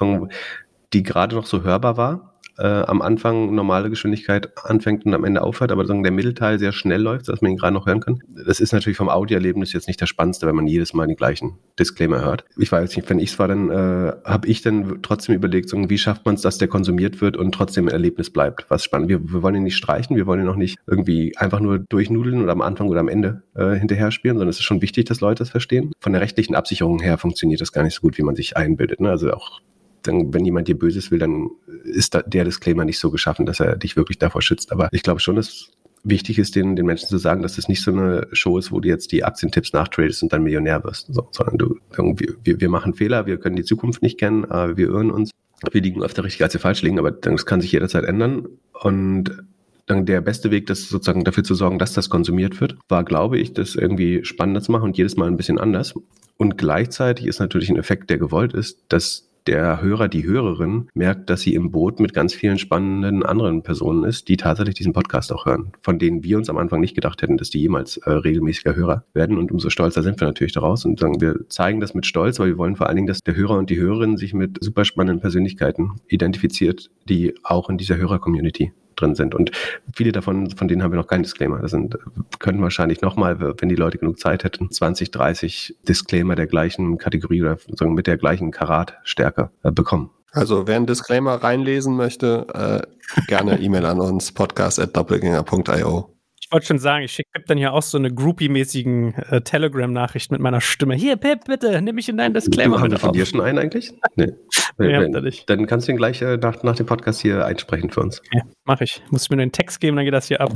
die gerade noch so hörbar war äh, am Anfang normale Geschwindigkeit anfängt und am Ende aufhört, aber der Mittelteil sehr schnell läuft, dass man ihn gerade noch hören kann. Das ist natürlich vom Audioerlebnis jetzt nicht das Spannendste, wenn man jedes Mal den gleichen Disclaimer hört. Ich weiß nicht, wenn ich es war, dann äh, habe ich dann trotzdem überlegt, so, wie schafft man es, dass der konsumiert wird und trotzdem ein Erlebnis bleibt, was spannend. Wir, wir wollen ihn nicht streichen, wir wollen ihn auch nicht irgendwie einfach nur durchnudeln oder am Anfang oder am Ende äh, hinterher spielen, sondern es ist schon wichtig, dass Leute es verstehen. Von der rechtlichen Absicherung her funktioniert das gar nicht so gut, wie man sich einbildet. Ne? Also auch dann, wenn jemand dir Böses will, dann ist da der Disclaimer nicht so geschaffen, dass er dich wirklich davor schützt. Aber ich glaube schon, dass wichtig ist, den, den Menschen zu sagen, dass das nicht so eine Show ist, wo du jetzt die Aktientipps nachtradest und dann Millionär wirst, so, sondern du, irgendwie, wir, wir machen Fehler, wir können die Zukunft nicht kennen, wir irren uns. Wir liegen öfter richtig, als wir falsch liegen, aber das kann sich jederzeit ändern. Und dann der beste Weg, das sozusagen dafür zu sorgen, dass das konsumiert wird, war, glaube ich, das irgendwie spannender zu machen und jedes Mal ein bisschen anders. Und gleichzeitig ist natürlich ein Effekt, der gewollt ist, dass der Hörer, die Hörerin merkt, dass sie im Boot mit ganz vielen spannenden anderen Personen ist, die tatsächlich diesen Podcast auch hören, von denen wir uns am Anfang nicht gedacht hätten, dass die jemals äh, regelmäßiger Hörer werden. Und umso stolzer sind wir natürlich daraus und sagen, wir zeigen das mit Stolz, weil wir wollen vor allen Dingen, dass der Hörer und die Hörerin sich mit super spannenden Persönlichkeiten identifiziert, die auch in dieser Hörer-Community drin sind. Und viele davon, von denen haben wir noch keinen Disclaimer. Das sind, können wahrscheinlich nochmal, wenn die Leute genug Zeit hätten, 20, 30 Disclaimer der gleichen Kategorie oder sagen, mit der gleichen Karatstärke äh, bekommen. Also wer einen Disclaimer reinlesen möchte, äh, gerne E-Mail an uns, podcast.doppelgänger.io wollte schon sagen, ich schicke Pip dann hier auch so eine Groupie-mäßigen äh, Telegram-Nachricht mit meiner Stimme. Hier, Pip, bitte, nimm mich in deinen Disclaimer. Haben wir von dir schon einen eigentlich? Nee. ja, wenn, dann kannst du ihn gleich äh, nach, nach dem Podcast hier einsprechen für uns. Ja, mach ich. Muss ich mir nur den Text geben, dann geht das hier ab.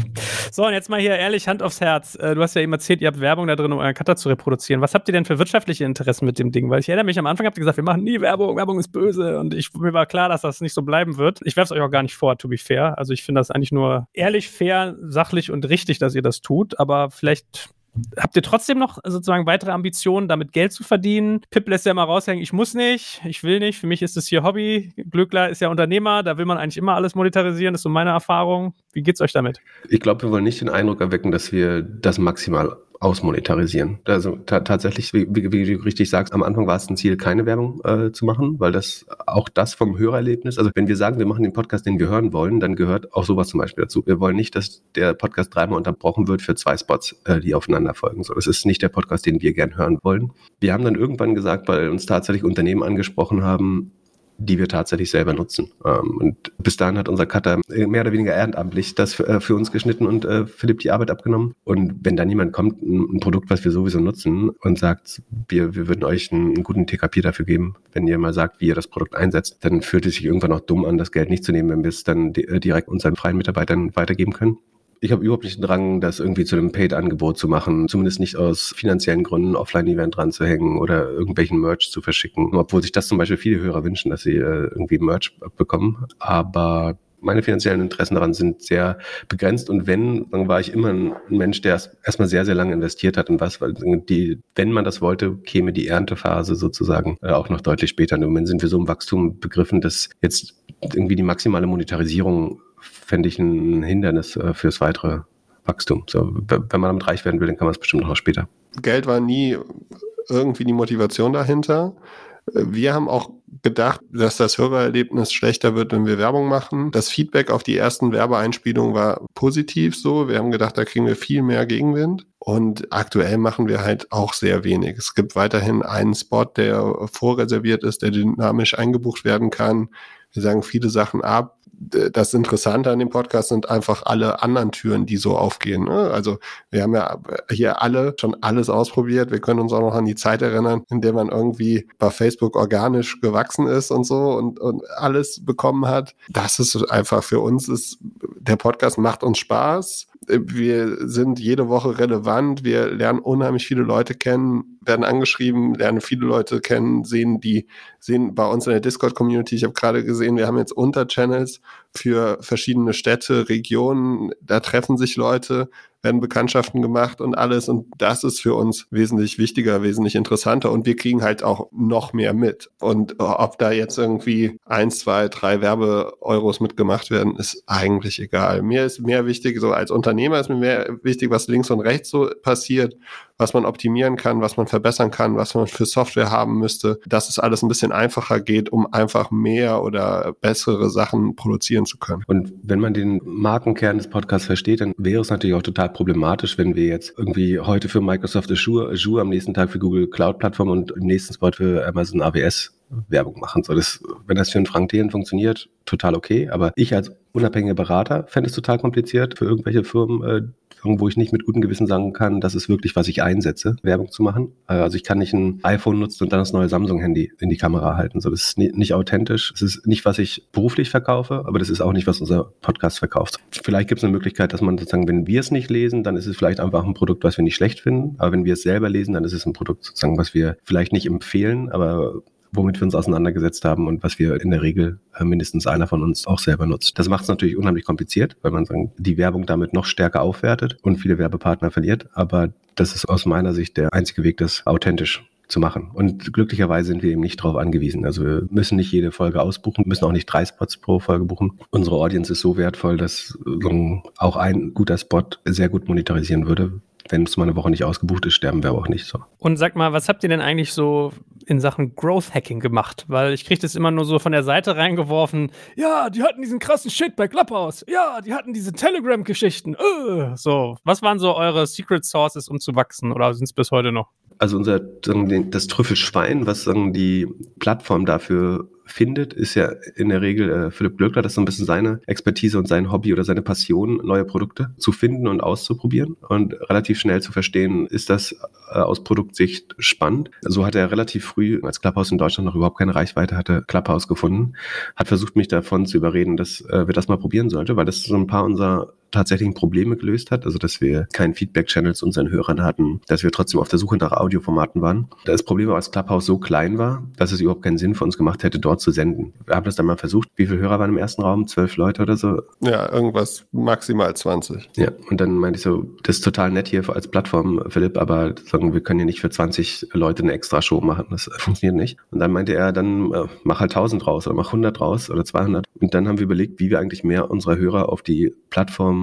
So, und jetzt mal hier ehrlich, Hand aufs Herz. Äh, du hast ja eben erzählt, ihr habt Werbung da drin, um euren Cutter zu reproduzieren. Was habt ihr denn für wirtschaftliche Interessen mit dem Ding? Weil ich erinnere mich, am Anfang habt ihr gesagt, wir machen nie Werbung, Werbung ist böse. Und ich, mir war klar, dass das nicht so bleiben wird. Ich werfe es euch auch gar nicht vor, to be fair. Also ich finde das eigentlich nur ehrlich, fair, sachlich und richtig, dass ihr das tut. Aber vielleicht Habt ihr trotzdem noch sozusagen weitere Ambitionen, damit Geld zu verdienen? Pip lässt ja mal raushängen, ich muss nicht, ich will nicht, für mich ist es hier Hobby. Glückler ist ja Unternehmer, da will man eigentlich immer alles monetarisieren, das ist so meine Erfahrung. Wie geht's euch damit? Ich glaube, wir wollen nicht den Eindruck erwecken, dass wir das maximal ausmonetarisieren. Also tatsächlich, wie, wie, du richtig sagst, am Anfang war es ein Ziel, keine Werbung äh, zu machen, weil das auch das vom Hörerlebnis, also wenn wir sagen, wir machen den Podcast, den wir hören wollen, dann gehört auch sowas zum Beispiel dazu. Wir wollen nicht, dass der Podcast dreimal unterbrochen wird für zwei Spots, äh, die aufeinander folgen. So, das ist nicht der Podcast, den wir gern hören wollen. Wir haben dann irgendwann gesagt, weil uns tatsächlich Unternehmen angesprochen haben, die wir tatsächlich selber nutzen. Ähm, und bis dahin hat unser Cutter mehr oder weniger ehrenamtlich das für, äh, für uns geschnitten und äh, Philipp die Arbeit abgenommen. Und wenn dann jemand kommt, ein, Produkt, was wir sowieso nutzen und sagt, wir, wir würden euch einen, einen, guten TKP dafür geben, wenn ihr mal sagt, wie ihr das Produkt einsetzt, dann fühlt es sich irgendwann auch dumm an, das Geld nicht zu nehmen, wenn wir es dann äh, direkt unseren freien Mitarbeitern weitergeben können ich habe überhaupt nicht den Drang, das irgendwie zu einem Paid-Angebot zu machen, zumindest nicht aus finanziellen Gründen Offline-Event dran zu hängen oder irgendwelchen Merch zu verschicken, obwohl sich das zum Beispiel viele Hörer wünschen, dass sie äh, irgendwie Merch bekommen. Aber meine finanziellen Interessen daran sind sehr begrenzt und wenn, dann war ich immer ein Mensch, der erstmal sehr, sehr lange investiert hat in was, weil die, wenn man das wollte, käme die Erntephase sozusagen äh, auch noch deutlich später. Und im Moment sind wir so im Wachstum begriffen, dass jetzt irgendwie die maximale Monetarisierung fände ich ein Hindernis äh, fürs weitere Wachstum. So, wenn man damit reich werden will, dann kann man es bestimmt noch später. Geld war nie irgendwie die Motivation dahinter. Wir haben auch gedacht, dass das Hörererlebnis schlechter wird, wenn wir Werbung machen. Das Feedback auf die ersten Werbeeinspielungen war positiv so. Wir haben gedacht, da kriegen wir viel mehr Gegenwind. Und aktuell machen wir halt auch sehr wenig. Es gibt weiterhin einen Spot, der vorreserviert ist, der dynamisch eingebucht werden kann. Wir sagen viele Sachen ab das Interessante an dem Podcast sind einfach alle anderen Türen, die so aufgehen. Ne? Also wir haben ja hier alle schon alles ausprobiert. Wir können uns auch noch an die Zeit erinnern, in der man irgendwie bei Facebook organisch gewachsen ist und so und, und alles bekommen hat. Das ist einfach für uns ist, der Podcast macht uns Spaß wir sind jede Woche relevant, wir lernen unheimlich viele Leute kennen, werden angeschrieben, lernen viele Leute kennen, sehen die, sehen bei uns in der Discord-Community, ich habe gerade gesehen, wir haben jetzt Unterchannels für verschiedene Städte, Regionen, da treffen sich Leute, werden Bekanntschaften gemacht und alles. Und das ist für uns wesentlich wichtiger, wesentlich interessanter. Und wir kriegen halt auch noch mehr mit. Und ob da jetzt irgendwie eins, zwei, drei Werbe-Euros mitgemacht werden, ist eigentlich egal. Mir ist mehr wichtig, so als Unternehmer ist mir mehr wichtig, was links und rechts so passiert was man optimieren kann, was man verbessern kann, was man für Software haben müsste, dass es alles ein bisschen einfacher geht, um einfach mehr oder bessere Sachen produzieren zu können. Und wenn man den Markenkern des Podcasts versteht, dann wäre es natürlich auch total problematisch, wenn wir jetzt irgendwie heute für Microsoft Azure, Azure am nächsten Tag für Google Cloud Plattform und im nächsten Spot für Amazon AWS Werbung machen. So, das, wenn das für einen Frank Thelen funktioniert, total okay. Aber ich als unabhängiger Berater fände es total kompliziert für irgendwelche Firmen, äh, wo ich nicht mit gutem Gewissen sagen kann, das ist wirklich, was ich einsetze, Werbung zu machen. Äh, also ich kann nicht ein iPhone nutzen und dann das neue Samsung-Handy in die Kamera halten. So, das ist nicht authentisch. Es ist nicht, was ich beruflich verkaufe, aber das ist auch nicht, was unser Podcast verkauft. Vielleicht gibt es eine Möglichkeit, dass man sozusagen, wenn wir es nicht lesen, dann ist es vielleicht einfach ein Produkt, was wir nicht schlecht finden. Aber wenn wir es selber lesen, dann ist es ein Produkt sozusagen, was wir vielleicht nicht empfehlen, aber womit wir uns auseinandergesetzt haben und was wir in der Regel äh, mindestens einer von uns auch selber nutzt. Das macht es natürlich unheimlich kompliziert, weil man sagen, die Werbung damit noch stärker aufwertet und viele Werbepartner verliert. Aber das ist aus meiner Sicht der einzige Weg, das authentisch zu machen. Und glücklicherweise sind wir eben nicht darauf angewiesen. Also wir müssen nicht jede Folge ausbuchen, müssen auch nicht drei Spots pro Folge buchen. Unsere Audience ist so wertvoll, dass auch ein guter Spot sehr gut monetarisieren würde wenn es mal eine Woche nicht ausgebucht ist, sterben wir aber auch nicht so. Und sag mal, was habt ihr denn eigentlich so in Sachen Growth Hacking gemacht? Weil ich kriege das immer nur so von der Seite reingeworfen. Ja, die hatten diesen krassen Shit bei Clubhouse. Ja, die hatten diese Telegram-Geschichten. Uh, so, was waren so eure Secret Sources, um zu wachsen? Oder sind es bis heute noch? Also unser das Trüffelschwein, was die Plattform dafür findet, ist ja in der Regel äh, Philipp Glöckler, das ist so ein bisschen seine Expertise und sein Hobby oder seine Passion, neue Produkte zu finden und auszuprobieren und relativ schnell zu verstehen, ist das äh, aus Produktsicht spannend. So hat er relativ früh, als Clubhouse in Deutschland noch überhaupt keine Reichweite hatte, Clubhouse gefunden, hat versucht, mich davon zu überreden, dass äh, wir das mal probieren sollten, weil das so ein paar unserer tatsächlichen Probleme gelöst hat, also dass wir keinen Feedback-Channel zu unseren Hörern hatten, dass wir trotzdem auf der Suche nach Audioformaten waren. Das Problem war, als Clubhouse so klein war, dass es überhaupt keinen Sinn für uns gemacht hätte, dort zu senden. Wir haben das dann mal versucht. Wie viele Hörer waren im ersten Raum? Zwölf Leute oder so? Ja, irgendwas maximal 20. Ja, und dann meinte ich so, das ist total nett hier als Plattform, Philipp, aber sagen, wir können ja nicht für 20 Leute eine extra Show machen. Das funktioniert nicht. Und dann meinte er, dann äh, mach halt 1000 raus oder mach 100 raus oder 200. Und dann haben wir überlegt, wie wir eigentlich mehr unserer Hörer auf die Plattform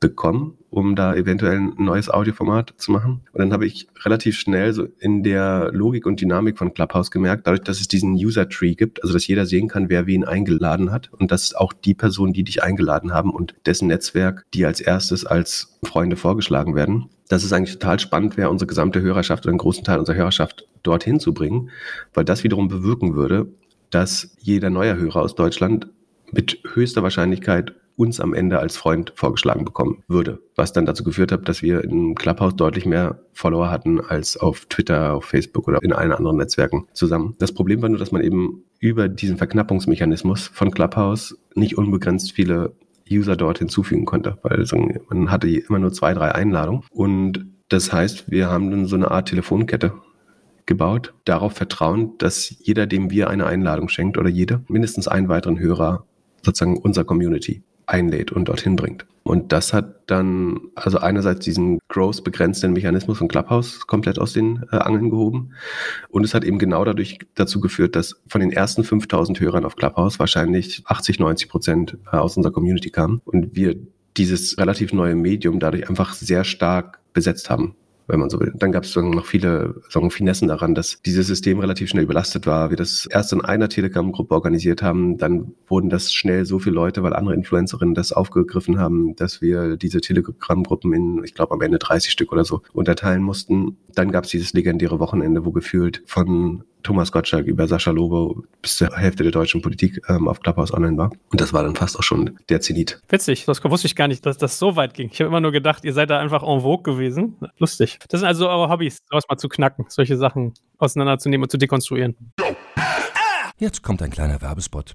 bekommen, um da eventuell ein neues Audioformat zu machen. Und dann habe ich relativ schnell so in der Logik und Dynamik von Clubhouse gemerkt, dadurch, dass es diesen User Tree gibt, also dass jeder sehen kann, wer wen eingeladen hat und dass auch die Personen, die dich eingeladen haben und dessen Netzwerk, die als erstes als Freunde vorgeschlagen werden. Das ist eigentlich total spannend wäre, unsere gesamte Hörerschaft oder einen großen Teil unserer Hörerschaft dorthin zu bringen, weil das wiederum bewirken würde, dass jeder neue Hörer aus Deutschland mit höchster Wahrscheinlichkeit uns am Ende als Freund vorgeschlagen bekommen würde. Was dann dazu geführt hat, dass wir im Clubhouse deutlich mehr Follower hatten als auf Twitter, auf Facebook oder in allen anderen Netzwerken zusammen. Das Problem war nur, dass man eben über diesen Verknappungsmechanismus von Clubhouse nicht unbegrenzt viele User dort hinzufügen konnte, weil man hatte immer nur zwei, drei Einladungen. Und das heißt, wir haben dann so eine Art Telefonkette gebaut, darauf vertrauen, dass jeder, dem wir eine Einladung schenkt oder jede, mindestens einen weiteren Hörer sozusagen unserer Community einlädt und dorthin bringt. Und das hat dann also einerseits diesen Growth begrenzten Mechanismus von Clubhouse komplett aus den äh, Angeln gehoben. Und es hat eben genau dadurch dazu geführt, dass von den ersten 5000 Hörern auf Clubhouse wahrscheinlich 80, 90 Prozent äh, aus unserer Community kamen und wir dieses relativ neue Medium dadurch einfach sehr stark besetzt haben wenn man so will. Dann gab es noch viele sagen, Finessen daran, dass dieses System relativ schnell überlastet war. Wir das erst in einer Telegram-Gruppe organisiert haben, dann wurden das schnell so viele Leute, weil andere Influencerinnen das aufgegriffen haben, dass wir diese Telegram-Gruppen in, ich glaube, am Ende 30 Stück oder so unterteilen mussten. Dann gab es dieses legendäre Wochenende, wo gefühlt von Thomas Gottschalk über Sascha Lobo bis zur Hälfte der deutschen Politik ähm, auf Clubhouse online war. Und das war dann fast auch schon der Zenit. Witzig, das wusste ich gar nicht, dass das so weit ging. Ich habe immer nur gedacht, ihr seid da einfach en vogue gewesen. Lustig. Das sind also eure Hobbys, sowas mal zu knacken, solche Sachen auseinanderzunehmen und zu dekonstruieren. Jetzt kommt ein kleiner Werbespot.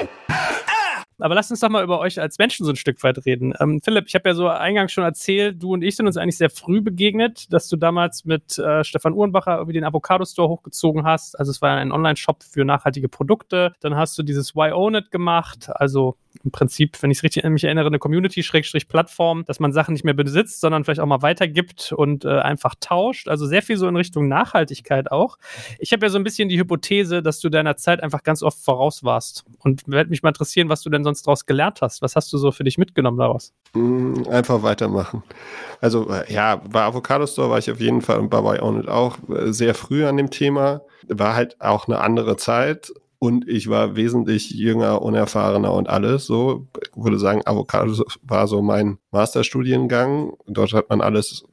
Aber lasst uns doch mal über euch als Menschen so ein Stück weit reden. Ähm, Philipp, ich habe ja so eingangs schon erzählt, du und ich sind uns eigentlich sehr früh begegnet, dass du damals mit äh, Stefan Uhrenbacher irgendwie den Avocado Store hochgezogen hast. Also es war ein Online-Shop für nachhaltige Produkte. Dann hast du dieses Why Own It gemacht, also im Prinzip, wenn ich es richtig mich erinnere, eine Community-Plattform, dass man Sachen nicht mehr besitzt, sondern vielleicht auch mal weitergibt und äh, einfach tauscht. Also sehr viel so in Richtung Nachhaltigkeit auch. Ich habe ja so ein bisschen die Hypothese, dass du deiner Zeit einfach ganz oft voraus warst. Und würde mich mal interessieren, was du denn sonst daraus gelernt hast. Was hast du so für dich mitgenommen daraus? Mm, einfach weitermachen. Also äh, ja, bei Avocado Store war ich auf jeden Fall und bei It auch äh, sehr früh an dem Thema. War halt auch eine andere Zeit und ich war wesentlich jünger, unerfahrener und alles. So, ich würde sagen, Avocado war so mein Masterstudiengang. Dort hat man alles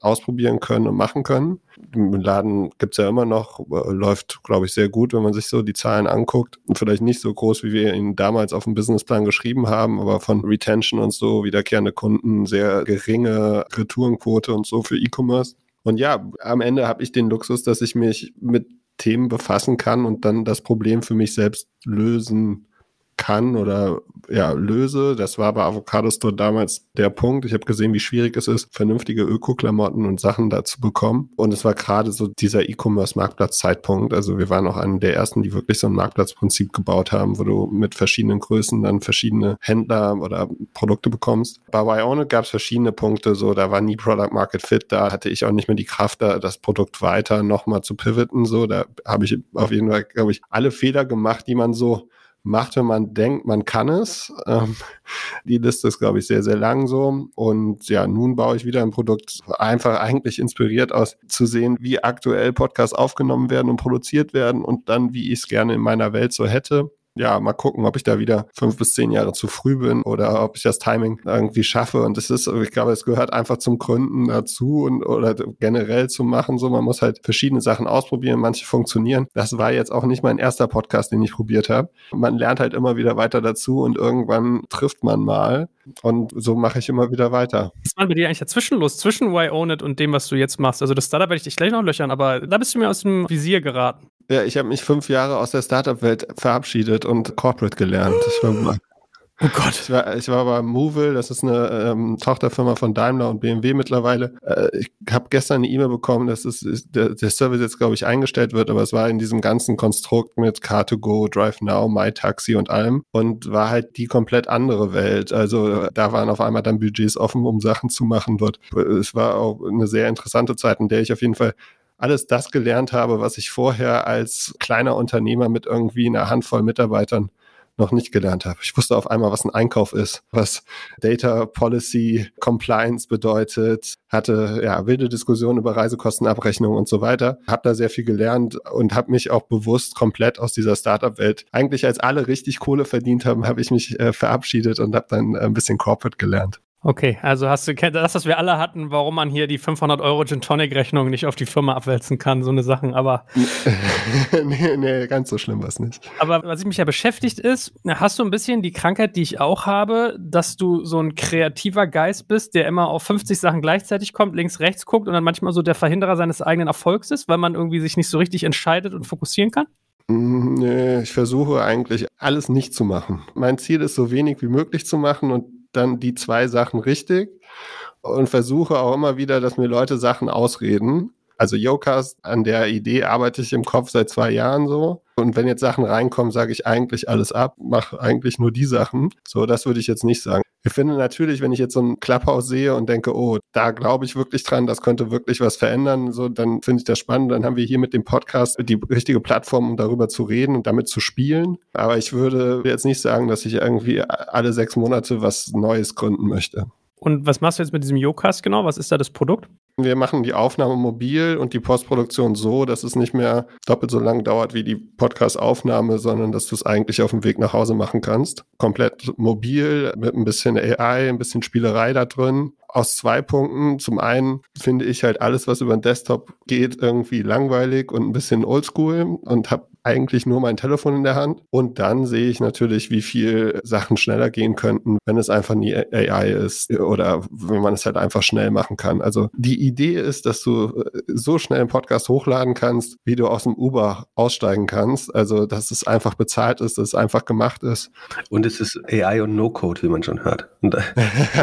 ausprobieren können und machen können. Im Laden gibt's ja immer noch, äh, läuft, glaube ich, sehr gut, wenn man sich so die Zahlen anguckt. Vielleicht nicht so groß, wie wir ihn damals auf dem Businessplan geschrieben haben, aber von Retention und so, wiederkehrende Kunden, sehr geringe Retourenquote und so für E-Commerce. Und ja, am Ende habe ich den Luxus, dass ich mich mit Themen befassen kann und dann das Problem für mich selbst lösen kann oder ja, löse. Das war bei Avocado Store damals der Punkt. Ich habe gesehen, wie schwierig es ist, vernünftige Öko-Klamotten und Sachen da zu bekommen. Und es war gerade so dieser E-Commerce-Marktplatz-Zeitpunkt. Also wir waren auch einer der ersten, die wirklich so ein Marktplatzprinzip gebaut haben, wo du mit verschiedenen Größen dann verschiedene Händler oder Produkte bekommst. Bei Wyone gab es verschiedene Punkte, so da war nie Product Market Fit, da hatte ich auch nicht mehr die Kraft, da das Produkt weiter nochmal zu pivoten. So, da habe ich auf jeden Fall, glaube ich, alle Fehler gemacht, die man so macht, wenn man denkt, man kann es. Ähm, die Liste ist, glaube ich, sehr, sehr lang so. Und ja, nun baue ich wieder ein Produkt, einfach eigentlich inspiriert aus zu sehen, wie aktuell Podcasts aufgenommen werden und produziert werden und dann, wie ich es gerne in meiner Welt so hätte ja, mal gucken, ob ich da wieder fünf bis zehn Jahre zu früh bin oder ob ich das Timing irgendwie schaffe. Und das ist, ich glaube, es gehört einfach zum Gründen dazu und oder generell zu machen. So, man muss halt verschiedene Sachen ausprobieren, manche funktionieren. Das war jetzt auch nicht mein erster Podcast, den ich probiert habe. Man lernt halt immer wieder weiter dazu und irgendwann trifft man mal. Und so mache ich immer wieder weiter. Was war bei dir eigentlich dazwischen los, zwischen Why Own It und dem, was du jetzt machst? Also das Startup werde ich dich gleich noch löchern, aber da bist du mir aus dem Visier geraten. Ja, ich habe mich fünf Jahre aus der Startup-Welt verabschiedet und Corporate gelernt. Ich war, oh Gott. Ich war, ich war bei Movil, das ist eine ähm, Tochterfirma von Daimler und BMW mittlerweile. Äh, ich habe gestern eine E-Mail bekommen, dass es, der, der Service jetzt, glaube ich, eingestellt wird, aber es war in diesem ganzen Konstrukt mit Car2Go, Drive Now, MyTaxi und allem und war halt die komplett andere Welt. Also da waren auf einmal dann Budgets offen, um Sachen zu machen dort. Es war auch eine sehr interessante Zeit, in der ich auf jeden Fall alles das gelernt habe, was ich vorher als kleiner Unternehmer mit irgendwie einer Handvoll Mitarbeitern noch nicht gelernt habe. Ich wusste auf einmal, was ein Einkauf ist, was Data Policy Compliance bedeutet, hatte ja wilde Diskussionen über Reisekostenabrechnung und so weiter. Habe da sehr viel gelernt und habe mich auch bewusst komplett aus dieser Startup-Welt. Eigentlich als alle richtig Kohle verdient haben, habe ich mich äh, verabschiedet und habe dann ein bisschen Corporate gelernt. Okay, also hast du das, was wir alle hatten, warum man hier die 500 Euro Gin Tonic Rechnung nicht auf die Firma abwälzen kann, so eine Sachen, aber. nee, nee, ganz so schlimm war es nicht. Aber was mich ja beschäftigt ist, hast du ein bisschen die Krankheit, die ich auch habe, dass du so ein kreativer Geist bist, der immer auf 50 Sachen gleichzeitig kommt, links, rechts guckt und dann manchmal so der Verhinderer seines eigenen Erfolgs ist, weil man irgendwie sich nicht so richtig entscheidet und fokussieren kann? Mm, nee, ich versuche eigentlich alles nicht zu machen. Mein Ziel ist, so wenig wie möglich zu machen und dann die zwei Sachen richtig und versuche auch immer wieder, dass mir Leute Sachen ausreden Also Yocast, an der Idee arbeite ich im Kopf seit zwei Jahren so. Und wenn jetzt Sachen reinkommen, sage ich eigentlich alles ab, mache eigentlich nur die Sachen. So, das würde ich jetzt nicht sagen. Ich finde natürlich, wenn ich jetzt so ein Clubhouse sehe und denke, oh, da glaube ich wirklich dran, das könnte wirklich was verändern, so, dann finde ich das spannend. Dann haben wir hier mit dem Podcast die richtige Plattform, um darüber zu reden und damit zu spielen. Aber ich würde jetzt nicht sagen, dass ich irgendwie alle sechs Monate was Neues gründen möchte. Und was machst du jetzt mit diesem Yocast genau? Was ist da das Produkt? Wir machen die Aufnahme mobil und die Postproduktion so, dass es nicht mehr doppelt so lang dauert wie die Podcast-Aufnahme, sondern dass du es eigentlich auf dem Weg nach Hause machen kannst. Komplett mobil, mit ein bisschen AI, ein bisschen Spielerei da drin aus zwei Punkten. Zum einen finde ich halt alles, was über den Desktop geht, irgendwie langweilig und ein bisschen oldschool und habe eigentlich nur mein Telefon in der Hand. Und dann sehe ich natürlich, wie viel Sachen schneller gehen könnten, wenn es einfach nie AI ist oder wenn man es halt einfach schnell machen kann. Also die Idee ist, dass du äh, so schnell einen Podcast hochladen kannst, wie du aus dem Uber aussteigen kannst. Also, dass es einfach bezahlt ist, dass es einfach gemacht ist. Und es ist AI und No-Code, wie man schon hört. Und äh,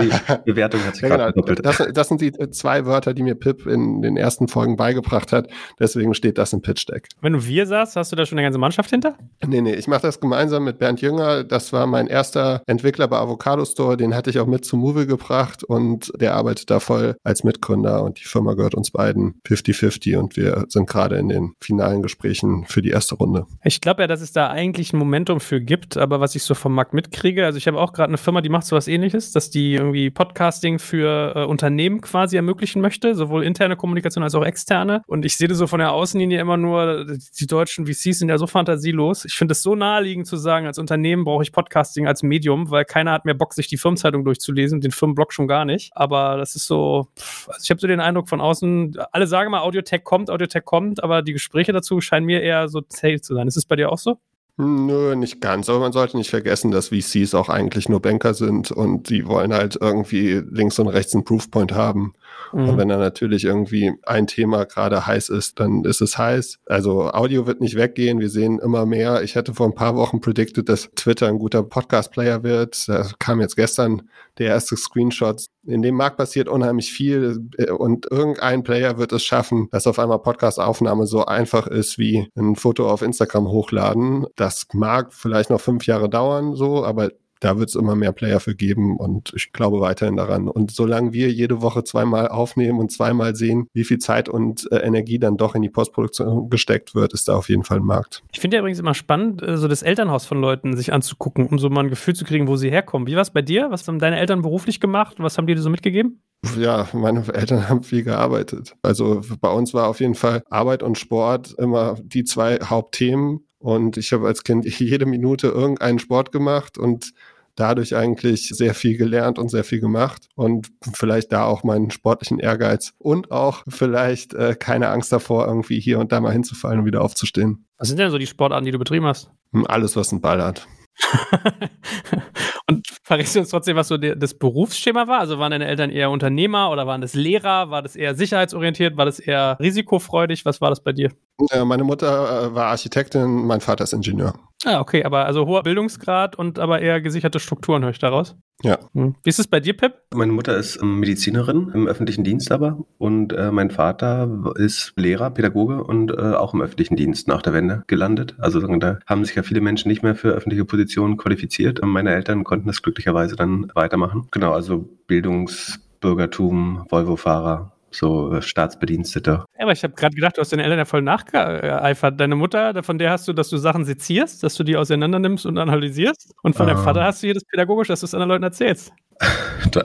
die Bewertung hat sich ja, gerade genau. Das, das, sind die zwei Wörter, die mir Pip in den ersten Folgen beigebracht hat. Deswegen steht das im Pitch Deck. Wenn du wir sagst, hast du da schon eine ganze Mannschaft hinter? Nee, nee, ich mache das gemeinsam mit Bernd Jünger. Das war mein erster Entwickler bei Avocado Store. Den hatte ich auch mit zu Movie gebracht und der arbeitet da voll als Mitgründer und die Firma gehört uns beiden 50-50 und wir sind gerade in den finalen Gesprächen für die erste Runde. Ich glaube ja, dass es da eigentlich ein Momentum für gibt, aber was ich so vom Markt mitkriege, also ich habe auch gerade eine Firma, die macht so was ähnliches, dass die irgendwie Podcasting für äh, Unternehmen quasi ermöglichen möchte, sowohl interne Kommunikation als auch externe. Und ich sehe das so von der Außenlinie immer nur, die deutschen VCs sind ja so fantasielos. Ich finde es so naheliegend zu sagen, als Unternehmen brauche ich Podcasting als Medium, weil keiner hat mehr Bock, sich die Firmenzeitung durchzulesen, den Firmenblog schon gar nicht. Aber das ist so, also ich habe so den Eindruck von außen, alle sagen mal, Audiotech kommt, Audiotech kommt, aber die Gespräche dazu scheinen mir eher so zäh zu sein. Ist es bei dir auch so? Nö, nicht ganz. Aber man sollte nicht vergessen, dass VCs auch eigentlich nur Banker sind und die wollen halt irgendwie links und rechts einen Proofpoint haben. Mhm. Und wenn da natürlich irgendwie ein Thema gerade heiß ist, dann ist es heiß. Also Audio wird nicht weggehen. Wir sehen immer mehr. Ich hätte vor ein paar Wochen predicted, dass Twitter ein guter Podcast-Player wird. Da kam jetzt gestern der erste Screenshot. In dem Markt passiert unheimlich viel äh, und irgendein Player wird es schaffen, dass auf einmal Podcast-Aufnahme so einfach ist wie ein Foto auf Instagram hochladen. Das mag vielleicht noch fünf Jahre dauern, so, aber da wird es immer mehr Player für geben und ich glaube weiterhin daran. Und solange wir jede Woche zweimal aufnehmen und zweimal sehen, wie viel Zeit und äh, Energie dann doch in die Postproduktion gesteckt wird, ist da auf jeden Fall ein Markt. Ich finde ja übrigens immer spannend, äh, so das Elternhaus von Leuten sich anzugucken, um so mal ein Gefühl zu kriegen, wo sie herkommen. Wie war es bei dir? Was haben deine Eltern beruflich gemacht? Was haben die dir so mitgegeben? Ja, meine Eltern haben viel gearbeitet. Also bei uns war auf jeden Fall Arbeit und Sport immer die zwei Hauptthemen. Und ich habe als Kind jede Minute irgendeinen Sport gemacht und dadurch eigentlich sehr viel gelernt und sehr viel gemacht und vielleicht da auch meinen sportlichen Ehrgeiz und auch vielleicht äh, keine Angst davor, irgendwie hier und da mal hinzufallen und wieder aufzustehen. Was sind denn so die Sportarten, die du betrieben hast? Hm, alles, was einen Ball hat. und verrätst du uns trotzdem, was so das Berufsschema war? Also waren deine Eltern eher Unternehmer oder waren das Lehrer? War das eher sicherheitsorientiert? War das eher risikofreudig? Was war das bei dir? Ja, meine Mutter äh, war Architektin, mein Vater ist Ingenieur. Ah, okay, aber also hoher Bildungsgrad und aber eher gesicherte Strukturen höre ich daraus. Ja. Hm. Wie ist es bei dir, Pip? Meine Mutter ist ähm, Medizinerin im öffentlichen Dienst aber und äh, mein Vater ist Lehrer, Pädagoge und äh, auch im öffentlichen Dienst nach der Wende gelandet. Also da haben sich ja viele Menschen nicht mehr für öffentliche Positionen qualifiziert. Meine Eltern konnten das glücklicherweise dann weitermachen. Genau, also Bildungsbürgertum, Volvo-Fahrer, so Staatsbedienstete. Ja, aber ich habe gerade gedacht, du hast deine Eltern ja voll nachgeeifert. Deine Mutter, von der hast du, dass du Sachen sezierst, dass du die auseinander nimmst und analysierst. Und von ah. deinem Vater hast du hier das pädagogisch, dass du es anderen Leuten erzählst.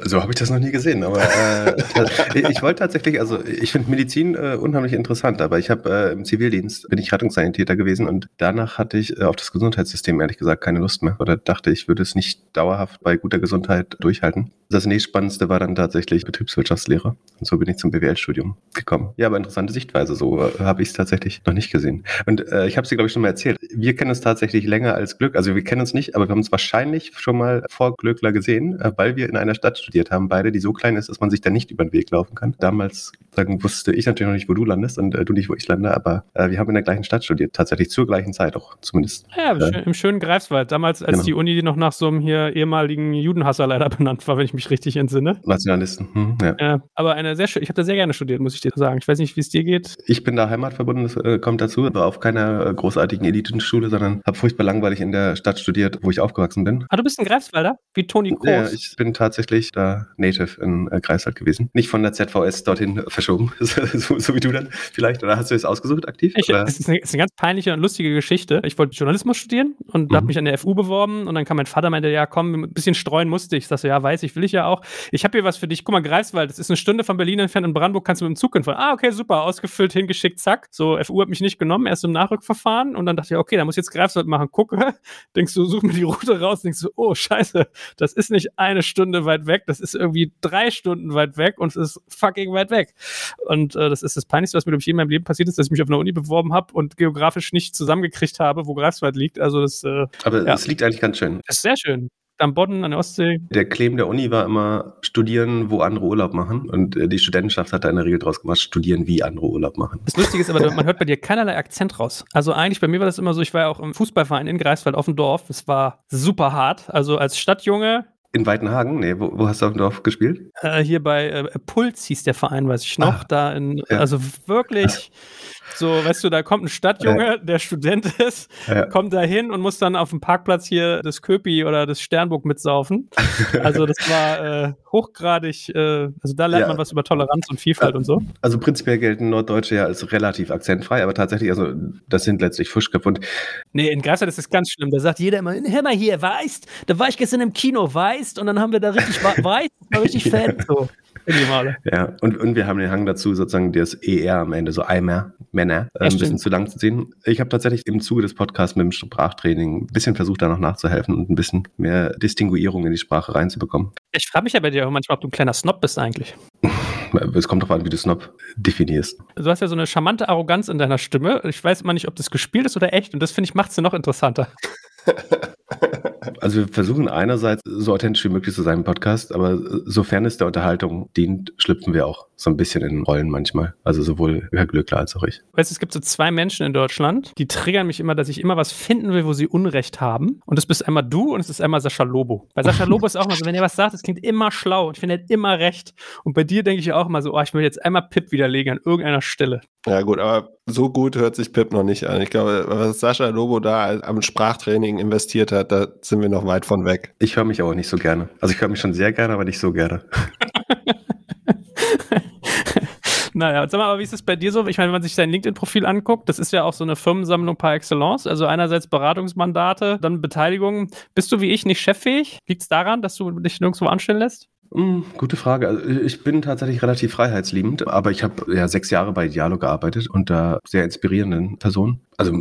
So habe ich das noch nie gesehen, aber äh, ich wollte tatsächlich, also ich finde Medizin äh, unheimlich interessant, aber ich habe äh, im Zivildienst bin ich Rettungssanitäter gewesen und danach hatte ich äh, auf das Gesundheitssystem ehrlich gesagt keine Lust mehr oder dachte, ich würde es nicht dauerhaft bei guter Gesundheit durchhalten. Das nächstspannendste war dann tatsächlich Betriebswirtschaftslehre und so bin ich zum BWL-Studium gekommen. Ja, aber interessante Sichtweise, so äh, habe ich es tatsächlich noch nicht gesehen. Und äh, ich habe es dir, glaube ich, schon mal erzählt. Wir kennen es tatsächlich länger als Glück, also wir kennen uns nicht, aber wir haben es wahrscheinlich schon mal vor Glückler gesehen, weil wir in einer Stadt studiert haben, beide, die so klein ist, dass man sich da nicht über den Weg laufen kann. Damals sagen, wusste ich natürlich noch nicht, wo du landest und äh, du nicht, wo ich lande, aber äh, wir haben in der gleichen Stadt studiert, tatsächlich zur gleichen Zeit auch zumindest. Ja, äh, im schönen Greifswald, damals, als genau. die Uni noch nach so einem hier ehemaligen Judenhasser leider benannt war, wenn ich mich richtig entsinne. Nationalisten. Hm, ja. Aber eine sehr schön, ich habe da sehr gerne studiert, muss ich dir sagen. Ich weiß nicht, wie es dir geht. Ich bin da heimatverbunden, das äh, kommt dazu, war auf keiner äh, großartigen Elitenschule, sondern habe furchtbar langweilig in der Stadt studiert, wo ich aufgewachsen bin. Ah, du bist ein Greifswalder? Wie Toni Kroos. Ja, ich bin tatsächlich da Native in äh, Greifswald gewesen. Nicht von der ZVS dorthin verschoben, so, so wie du dann vielleicht. Oder hast du es ausgesucht aktiv? Ich, das ist eine, ist eine ganz peinliche und lustige Geschichte. Ich wollte Journalismus studieren und Mhm. habe mich an der FU beworben und dann kam mein Vater meinte, ja komm, ein bisschen streuen musste ich. Ich sagte, so, ja weiß ich, will ich ja auch. Ich habe hier was für dich. Guck mal, Greifswald, das ist eine Stunde von Berlin entfernt. In Brandenburg kannst du mit dem Zug hinfahren. Ah, okay, super, ausgefüllt, hingeschickt, zack. So, FU hat mich nicht genommen, erst im Nachrückverfahren und dann dachte ich, okay, da muss ich jetzt Greifswald machen. Gucke, denkst du, such mir die Route raus, denkst du, oh scheiße, das ist nicht eine Stunde weit weg, das ist irgendwie drei Stunden weit weg und es ist fucking weit weg. Und äh, das ist das Peinlichste, was mir, glaube ich, in meinem Leben passiert ist, dass ich mich auf einer Uni beworben habe und geografisch nicht zusammengekriegt habe, wo Greifswald liegt. Also das, äh, Aber Ja. es liegt eigentlich ganz schön. das ist sehr schön. Am Bodden, an der Ostsee. Der Claim der Uni war immer studieren, wo andere Urlaub machen. Und äh, die Studentenschaft hat da in der Regel draus gemacht, studieren, wie andere Urlaub machen. Das Lustige ist aber, man hört bei dir keinerlei Akzent raus. Also eigentlich bei mir war das immer so, ich war ja auch im Fußballverein in Greifswald auf dem Dorf. Das war super hart. Also als Stadtjunge, In Weitenhagen? Nee, wo, wo hast du auf dem Dorf gespielt? äh, hier bei äh, Puls hieß der Verein, weiß ich noch. Ah, da in, also wirklich so, weißt du, da kommt ein Stadtjunge, der Student ist, Ja. kommt da hin und muss dann auf dem Parkplatz hier des Köpi oder des Sternburg mitsaufen. Also das war äh, hochgradig, äh, also da lernt Ja. man was über Toleranz und Vielfalt und so. Also prinzipiell gelten Norddeutsche ja als relativ akzentfrei, aber tatsächlich, also das sind letztlich Fuschköpfe. Und Nee, in Greifswald ist das ganz schlimm. Da sagt jeder immer, hör mal hier, weißt, da war ich gestern im Kino, weißt, und dann haben wir da richtig, weißt, das war richtig fett. So. Ja, und, und wir haben den Hang dazu, sozusagen das ER am Ende, so Eimer, Männer, äh, ein bisschen zu lang zu ziehen. Ich habe tatsächlich im Zuge des Podcasts mit dem Sprachtraining ein bisschen versucht, da noch nachzuhelfen und ein bisschen mehr Distinguierung in die Sprache reinzubekommen. Ich frage mich ja bei dir auch manchmal, ob du ein kleiner Snob bist eigentlich. Es kommt darauf an, wie du Snob definierst. Du hast ja so eine charmante Arroganz in deiner Stimme. Ich weiß immer nicht, ob das gespielt ist oder echt. Und das finde ich, macht es ja noch interessanter. Also wir versuchen einerseits so authentisch wie möglich zu sein im Podcast, aber sofern es der Unterhaltung dient, schlüpfen wir auch so ein bisschen in Rollen manchmal. Also sowohl Herr Glückler als auch ich. Weißt du, es gibt so zwei Menschen in Deutschland, die triggern mich immer, dass ich immer was finden will, wo sie Unrecht haben. Und das bist einmal du und es ist einmal Sascha Lobo. Bei Sascha Lobo ist auch mal so, wenn er was sagt, das klingt immer schlau und ich finde, hat immer recht. Und bei dir denke ich auch immer so, oh, ich will jetzt einmal Pip widerlegen an irgendeiner Stelle. Ja, gut, aber so gut hört sich Pip noch nicht an. Ich glaube, was Sascha Lobo da am Sprachtraining investiert hat, da sind wir noch weit von weg. Ich höre mich aber nicht so gerne. Also ich höre mich schon sehr gerne, aber nicht so gerne. Naja, sag mal, aber wie ist es bei dir so? Ich meine, wenn man sich dein LinkedIn-Profil anguckt, das ist ja auch so eine Firmensammlung par excellence. Also einerseits Beratungsmandate, dann Beteiligung. Bist du wie ich nicht cheffähig? Liegt es daran, dass du dich nirgendwo anstellen lässt? Hm, gute Frage. Also ich bin tatsächlich relativ freiheitsliebend, aber ich habe ja sechs Jahre bei Dialo gearbeitet unter sehr inspirierenden Personen. Also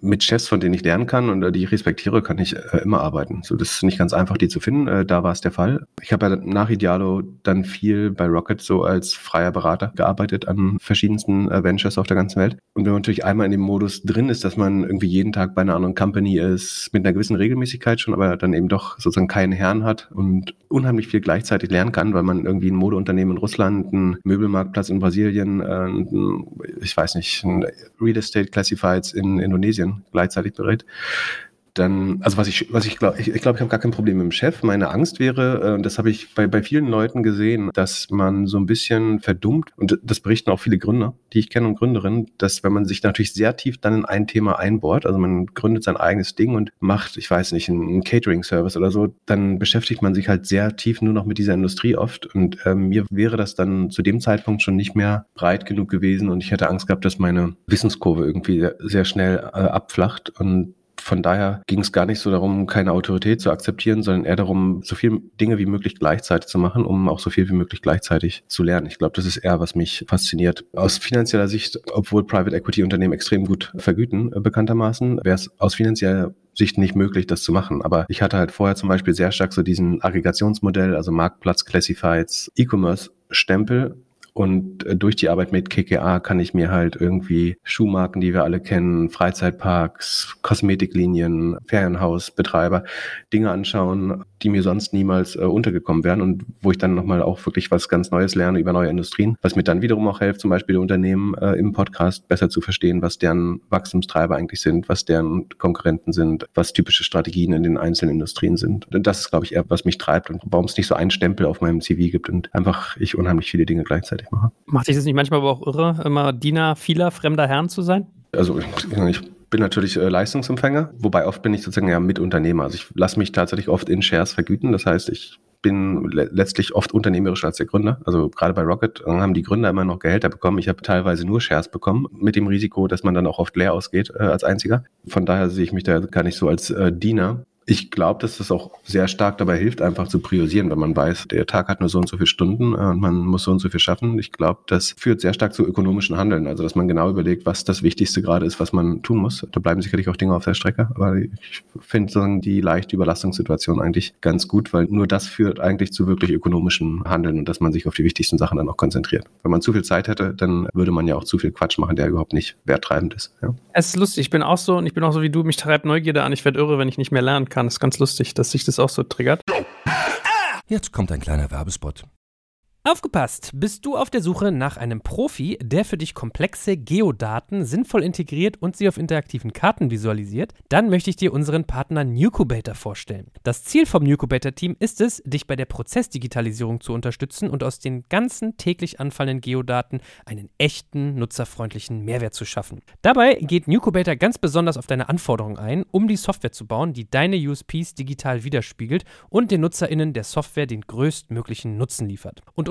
mit Chefs, von denen ich lernen kann und äh, die ich respektiere, kann ich äh, immer arbeiten. So, das ist nicht ganz einfach, die zu finden. Äh, da war es der Fall. Ich habe ja nach Idealo dann viel bei Rocket so als freier Berater gearbeitet an verschiedensten Ventures auf der ganzen Welt. Und wenn man natürlich einmal in dem Modus drin ist, dass man irgendwie jeden Tag bei einer anderen Company ist, mit einer gewissen Regelmäßigkeit schon, aber dann eben doch sozusagen keinen Herrn hat und unheimlich viel gleichzeitig lernen kann, weil man irgendwie ein Modeunternehmen in Russland, einen Möbelmarktplatz in Brasilien, äh, ich weiß nicht, ein Real Estate Classifieds in Indonesien gleichzeitig berät. Dann, also was ich, was ich glaube, ich, ich glaube, ich habe gar kein Problem mit dem Chef. Meine Angst wäre, äh, das habe ich bei, bei vielen Leuten gesehen, dass man so ein bisschen verdummt, und das berichten auch viele Gründer, die ich kenne und Gründerinnen, dass wenn man sich natürlich sehr tief dann in ein Thema einbohrt, also man gründet sein eigenes Ding und macht, ich weiß nicht, einen Catering-Service oder so, dann beschäftigt man sich halt sehr tief nur noch mit dieser Industrie oft. Und ähm, mir wäre das dann zu dem Zeitpunkt schon nicht mehr breit genug gewesen und ich hätte Angst gehabt, dass meine Wissenskurve irgendwie sehr, sehr schnell äh, abflacht und von daher ging es gar nicht so darum, keine Autorität zu akzeptieren, sondern eher darum, so viele Dinge wie möglich gleichzeitig zu machen, um auch so viel wie möglich gleichzeitig zu lernen. Ich glaube, das ist eher, was mich fasziniert. Aus finanzieller Sicht, obwohl Private Equity Unternehmen extrem gut vergüten, äh, bekanntermaßen, wäre es aus finanzieller Sicht nicht möglich, das zu machen. Aber ich hatte halt vorher zum Beispiel sehr stark so diesen Aggregationsmodell, also Marktplatz, Classifieds, E-Commerce-Stempel und äh, durch die Arbeit mit KKA kann ich mir halt irgendwie Schuhmarken, die wir alle kennen, Freizeitparks, Kosmetiklinien, Ferienhausbetreiber, Dinge anschauen, die mir sonst niemals äh, untergekommen wären und wo ich dann nochmal auch wirklich was ganz Neues lerne über neue Industrien, was mir dann wiederum auch hilft, zum Beispiel Unternehmen äh, im Podcast besser zu verstehen, was deren Wachstumstreiber eigentlich sind, was deren Konkurrenten sind, was typische Strategien in den einzelnen Industrien sind. Und das ist, glaube ich, eher, was mich treibt und warum es nicht so einen Stempel auf meinem CV gibt und einfach ich unheimlich viele Dinge gleichzeitig mache. Macht dich das nicht manchmal aber auch irre, immer Diener vieler fremder Herren zu sein? Also ich bin natürlich äh, Leistungsempfänger, wobei oft bin ich sozusagen ja Mitunternehmer. Also ich lasse mich tatsächlich oft in Shares vergüten. Das heißt, ich bin le letztlich oft unternehmerischer als der Gründer. Also gerade bei Rocket äh, haben die Gründer immer noch Gehälter bekommen. Ich habe teilweise nur Shares bekommen, mit dem Risiko, dass man dann auch oft leer ausgeht äh, als einziger. Von daher sehe ich mich da gar nicht so als äh, Diener. Ich glaube, dass das auch sehr stark dabei hilft, einfach zu priorisieren, wenn man weiß, der Tag hat nur so und so viele Stunden äh, und man muss so und so viel schaffen. Ich glaube, das führt sehr stark zu ökonomischen Handeln. Also, dass man genau überlegt, was das Wichtigste gerade ist, was man tun muss. Da bleiben sicherlich auch Dinge auf der Strecke, aber ich finde die leichte Überlastungssituation eigentlich ganz gut, weil nur das führt eigentlich zu wirklich ökonomischen Handeln und dass man sich auf die wichtigsten Sachen dann auch konzentriert. Wenn man zu viel Zeit hätte, dann würde man ja auch zu viel Quatsch machen, der überhaupt nicht werttreibend ist. Ja. Es ist lustig, ich bin auch so und ich bin auch so wie du, mich treibt Neugierde an. Ich werde irre, wenn ich nicht mehr lernen kann. Das ist ganz lustig, dass sich das auch so triggert. Jetzt kommt ein kleiner Werbespot. Aufgepasst! Bist du auf der Suche nach einem Profi, der für dich komplexe Geodaten sinnvoll integriert und sie auf interaktiven Karten visualisiert? Dann möchte ich dir unseren Partner Nucubator vorstellen. Das Ziel vom Nucubator-Team ist es, dich bei der Prozessdigitalisierung zu unterstützen und aus den ganzen täglich anfallenden Geodaten einen echten, nutzerfreundlichen Mehrwert zu schaffen. Dabei geht Nucubator ganz besonders auf deine Anforderungen ein, um die Software zu bauen, die deine USPs digital widerspiegelt und den NutzerInnen der Software den größtmöglichen Nutzen liefert. Und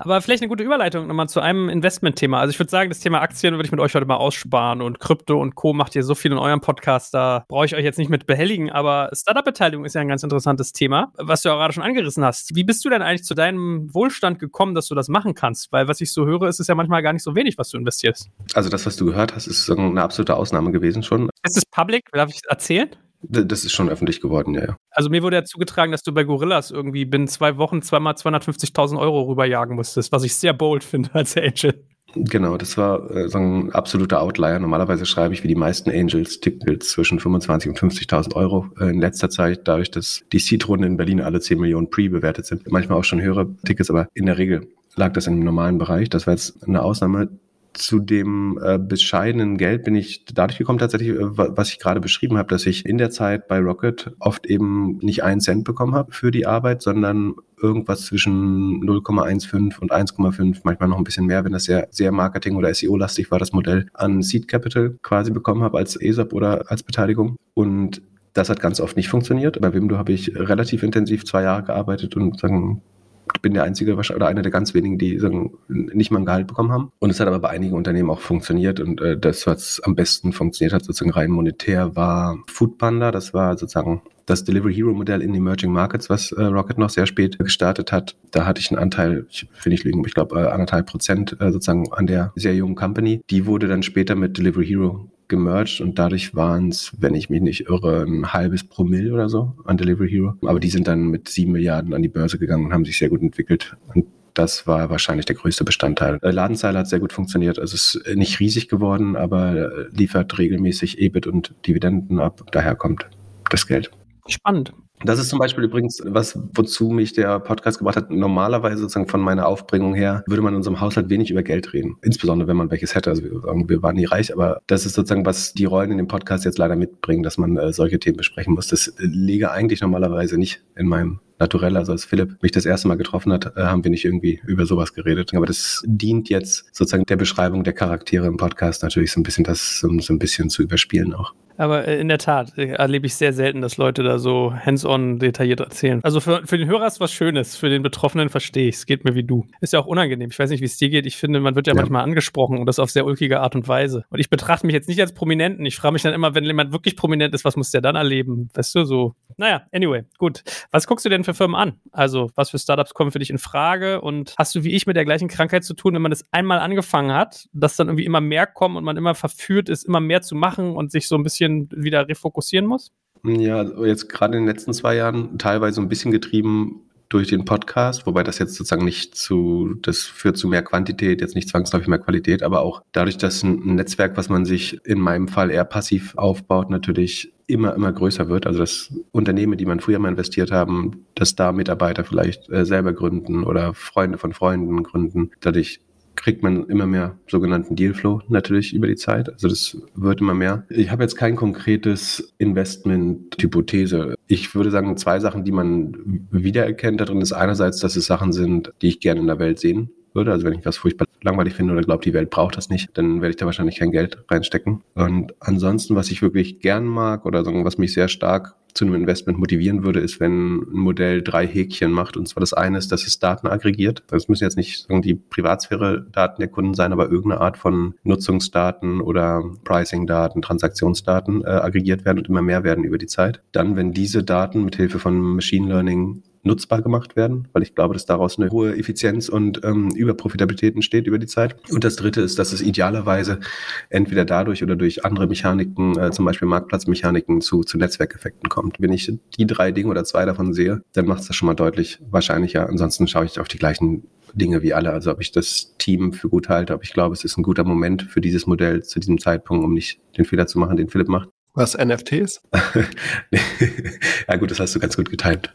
Aber vielleicht eine gute Überleitung nochmal zu einem Investmentthema. Also ich würde sagen, das Thema Aktien würde ich mit euch heute mal aussparen und Krypto und Co. macht ihr so viel in eurem Podcast, da brauche ich euch jetzt nicht mit behelligen, aber Startup-Beteiligung ist ja ein ganz interessantes Thema, was du ja gerade schon angerissen hast. Wie bist du denn eigentlich zu deinem Wohlstand gekommen, dass du das machen kannst? Weil was ich so höre, ist es ja manchmal gar nicht so wenig, was du investierst. Also das, was du gehört hast, ist eine absolute Ausnahme gewesen schon. Ist es public? Darf ich erzählen? Das ist schon öffentlich geworden, ja. Also mir wurde ja zugetragen, dass du bei Gorillas irgendwie binnen zwei Wochen zweimal 250.000 Euro rüberjagen musstest, was ich sehr bold finde als Angel. Genau, das war äh, so ein absoluter Outlier. Normalerweise schreibe ich wie die meisten Angels Tickets zwischen 25.000 und 50.000 Euro. Äh, in letzter Zeit, dadurch, dass die Seed-Runden in Berlin alle 10 Millionen Pre bewertet sind, manchmal auch schon höhere Tickets, aber in der Regel lag das im normalen Bereich. Das war jetzt eine Ausnahme zu dem äh, bescheidenen Geld bin ich dadurch gekommen, tatsächlich, äh, was ich gerade beschrieben habe, dass ich in der Zeit bei Rocket oft eben nicht einen Cent bekommen habe für die Arbeit, sondern irgendwas zwischen 0,15 und 1,5, manchmal noch ein bisschen mehr, wenn das sehr, sehr Marketing- oder SEO-lastig war, das Modell an Seed Capital quasi bekommen habe als ESOP oder als Beteiligung. Und das hat ganz oft nicht funktioniert. Bei Wimdo habe ich relativ intensiv zwei Jahre gearbeitet und sagen, bin der Einzige oder einer der ganz wenigen, die sagen, nicht mal ein Gehalt bekommen haben. Und es hat aber bei einigen Unternehmen auch funktioniert. Und äh, das, was am besten funktioniert hat, sozusagen rein monetär, war Foodpanda. Das war sozusagen das Delivery Hero Modell in Emerging Markets, was äh, Rocket noch sehr spät gestartet hat. Da hatte ich einen Anteil, ich will nicht lügen, ich glaube äh, anderthalb Prozent äh, sozusagen an der sehr jungen Company. Die wurde dann später mit Delivery Hero gemerged und dadurch waren es, wenn ich mich nicht irre, ein halbes Promille oder so an Delivery Hero. Aber die sind dann mit sieben Milliarden an die Börse gegangen und haben sich sehr gut entwickelt. Und das war wahrscheinlich der größte Bestandteil. Äh, Ladenzeile hat sehr gut funktioniert. Also es ist nicht riesig geworden, aber liefert regelmäßig EBIT und Dividenden ab. Daher kommt das Geld. Spannend. Das ist zum Beispiel übrigens was, wozu mich der Podcast gebracht hat. Normalerweise sozusagen von meiner Aufbringung her würde man in unserem Haushalt wenig über Geld reden. Insbesondere wenn man welches hätte. Also wir, wir waren nie reich, aber das ist sozusagen, was die Rollen in dem Podcast jetzt leider mitbringen, dass man äh, solche Themen besprechen muss. Das äh, liege eigentlich normalerweise nicht in meinem naturell. Also als Philipp mich das erste Mal getroffen hat, äh, haben wir nicht irgendwie über sowas geredet. Aber das dient jetzt sozusagen der Beschreibung der Charaktere im Podcast natürlich so ein bisschen das so ein bisschen zu überspielen auch. Aber äh, in der Tat äh, erlebe ich sehr selten, dass Leute da so hands-on detailliert erzählen. Also für, für den Hörer ist was Schönes, für den Betroffenen verstehe ich es. Geht mir wie du. Ist ja auch unangenehm. Ich weiß nicht, wie es dir geht. Ich finde, man wird ja, ja, manchmal angesprochen und das auf sehr ulkige Art und Weise. Und ich betrachte mich jetzt nicht als Prominenten. Ich frage mich dann immer, wenn jemand wirklich prominent ist, was muss der dann erleben? Weißt du, so. Naja, anyway, gut. Was guckst du denn für Firmen an? Also, was für Startups kommen für dich in Frage? Und hast du wie ich mit der gleichen Krankheit zu tun, wenn man das einmal angefangen hat, dass dann irgendwie immer mehr kommen und man immer verführt ist, immer mehr zu machen und sich so ein bisschen wieder refokussiert fokussieren muss? Ja, jetzt gerade in den letzten zwei Jahren teilweise ein bisschen getrieben durch den Podcast, wobei das jetzt sozusagen nicht zu, das führt zu mehr Quantität, jetzt nicht zwangsläufig mehr Qualität, aber auch dadurch, dass ein Netzwerk, was man sich in meinem Fall eher passiv aufbaut, natürlich immer, immer größer wird. Also dass Unternehmen, die man früher mal investiert haben, dass da Mitarbeiter vielleicht äh, selber gründen oder Freunde von Freunden gründen. Dadurch kriegt man immer mehr sogenannten Dealflow natürlich über die Zeit. Also das wird immer mehr. Ich habe jetzt kein konkretes Investment-Hypothese. Ich würde sagen, zwei Sachen, die man wiedererkennt darin, ist einerseits, dass es Sachen sind, die ich gerne in der Welt sehen würde. Also wenn ich was furchtbar langweilig finde oder glaube, die Welt braucht das nicht, dann werde ich da wahrscheinlich kein Geld reinstecken. Und ansonsten, was ich wirklich gern mag oder was mich sehr stark zu einem Investment motivieren würde, ist, wenn ein Modell drei Häkchen macht. Und zwar das eine ist, dass es Daten aggregiert. Das müssen jetzt nicht die Privatsphäre-Daten der Kunden sein, aber irgendeine Art von Nutzungsdaten oder Pricing-Daten, Transaktionsdaten äh, aggregiert werden und immer mehr werden über die Zeit. Dann, wenn diese Daten mit Hilfe von Machine Learning nutzbar gemacht werden, weil ich glaube, dass daraus eine hohe Effizienz und ähm, Überprofitabilität entsteht über die Zeit. Und das Dritte ist, dass es idealerweise entweder dadurch oder durch andere Mechaniken, äh, zum Beispiel Marktplatzmechaniken, zu, zu Netzwerkeffekten kommt. Wenn ich die drei Dinge oder zwei davon sehe, dann macht es das schon mal deutlich wahrscheinlicher. Ansonsten schaue ich auf die gleichen Dinge wie alle. Also ob ich das Team für gut halte, ob ich glaube, es ist ein guter Moment für dieses Modell zu diesem Zeitpunkt, um nicht den Fehler zu machen, den Philipp macht. Was, NFTs? ja gut, das hast du ganz gut getimt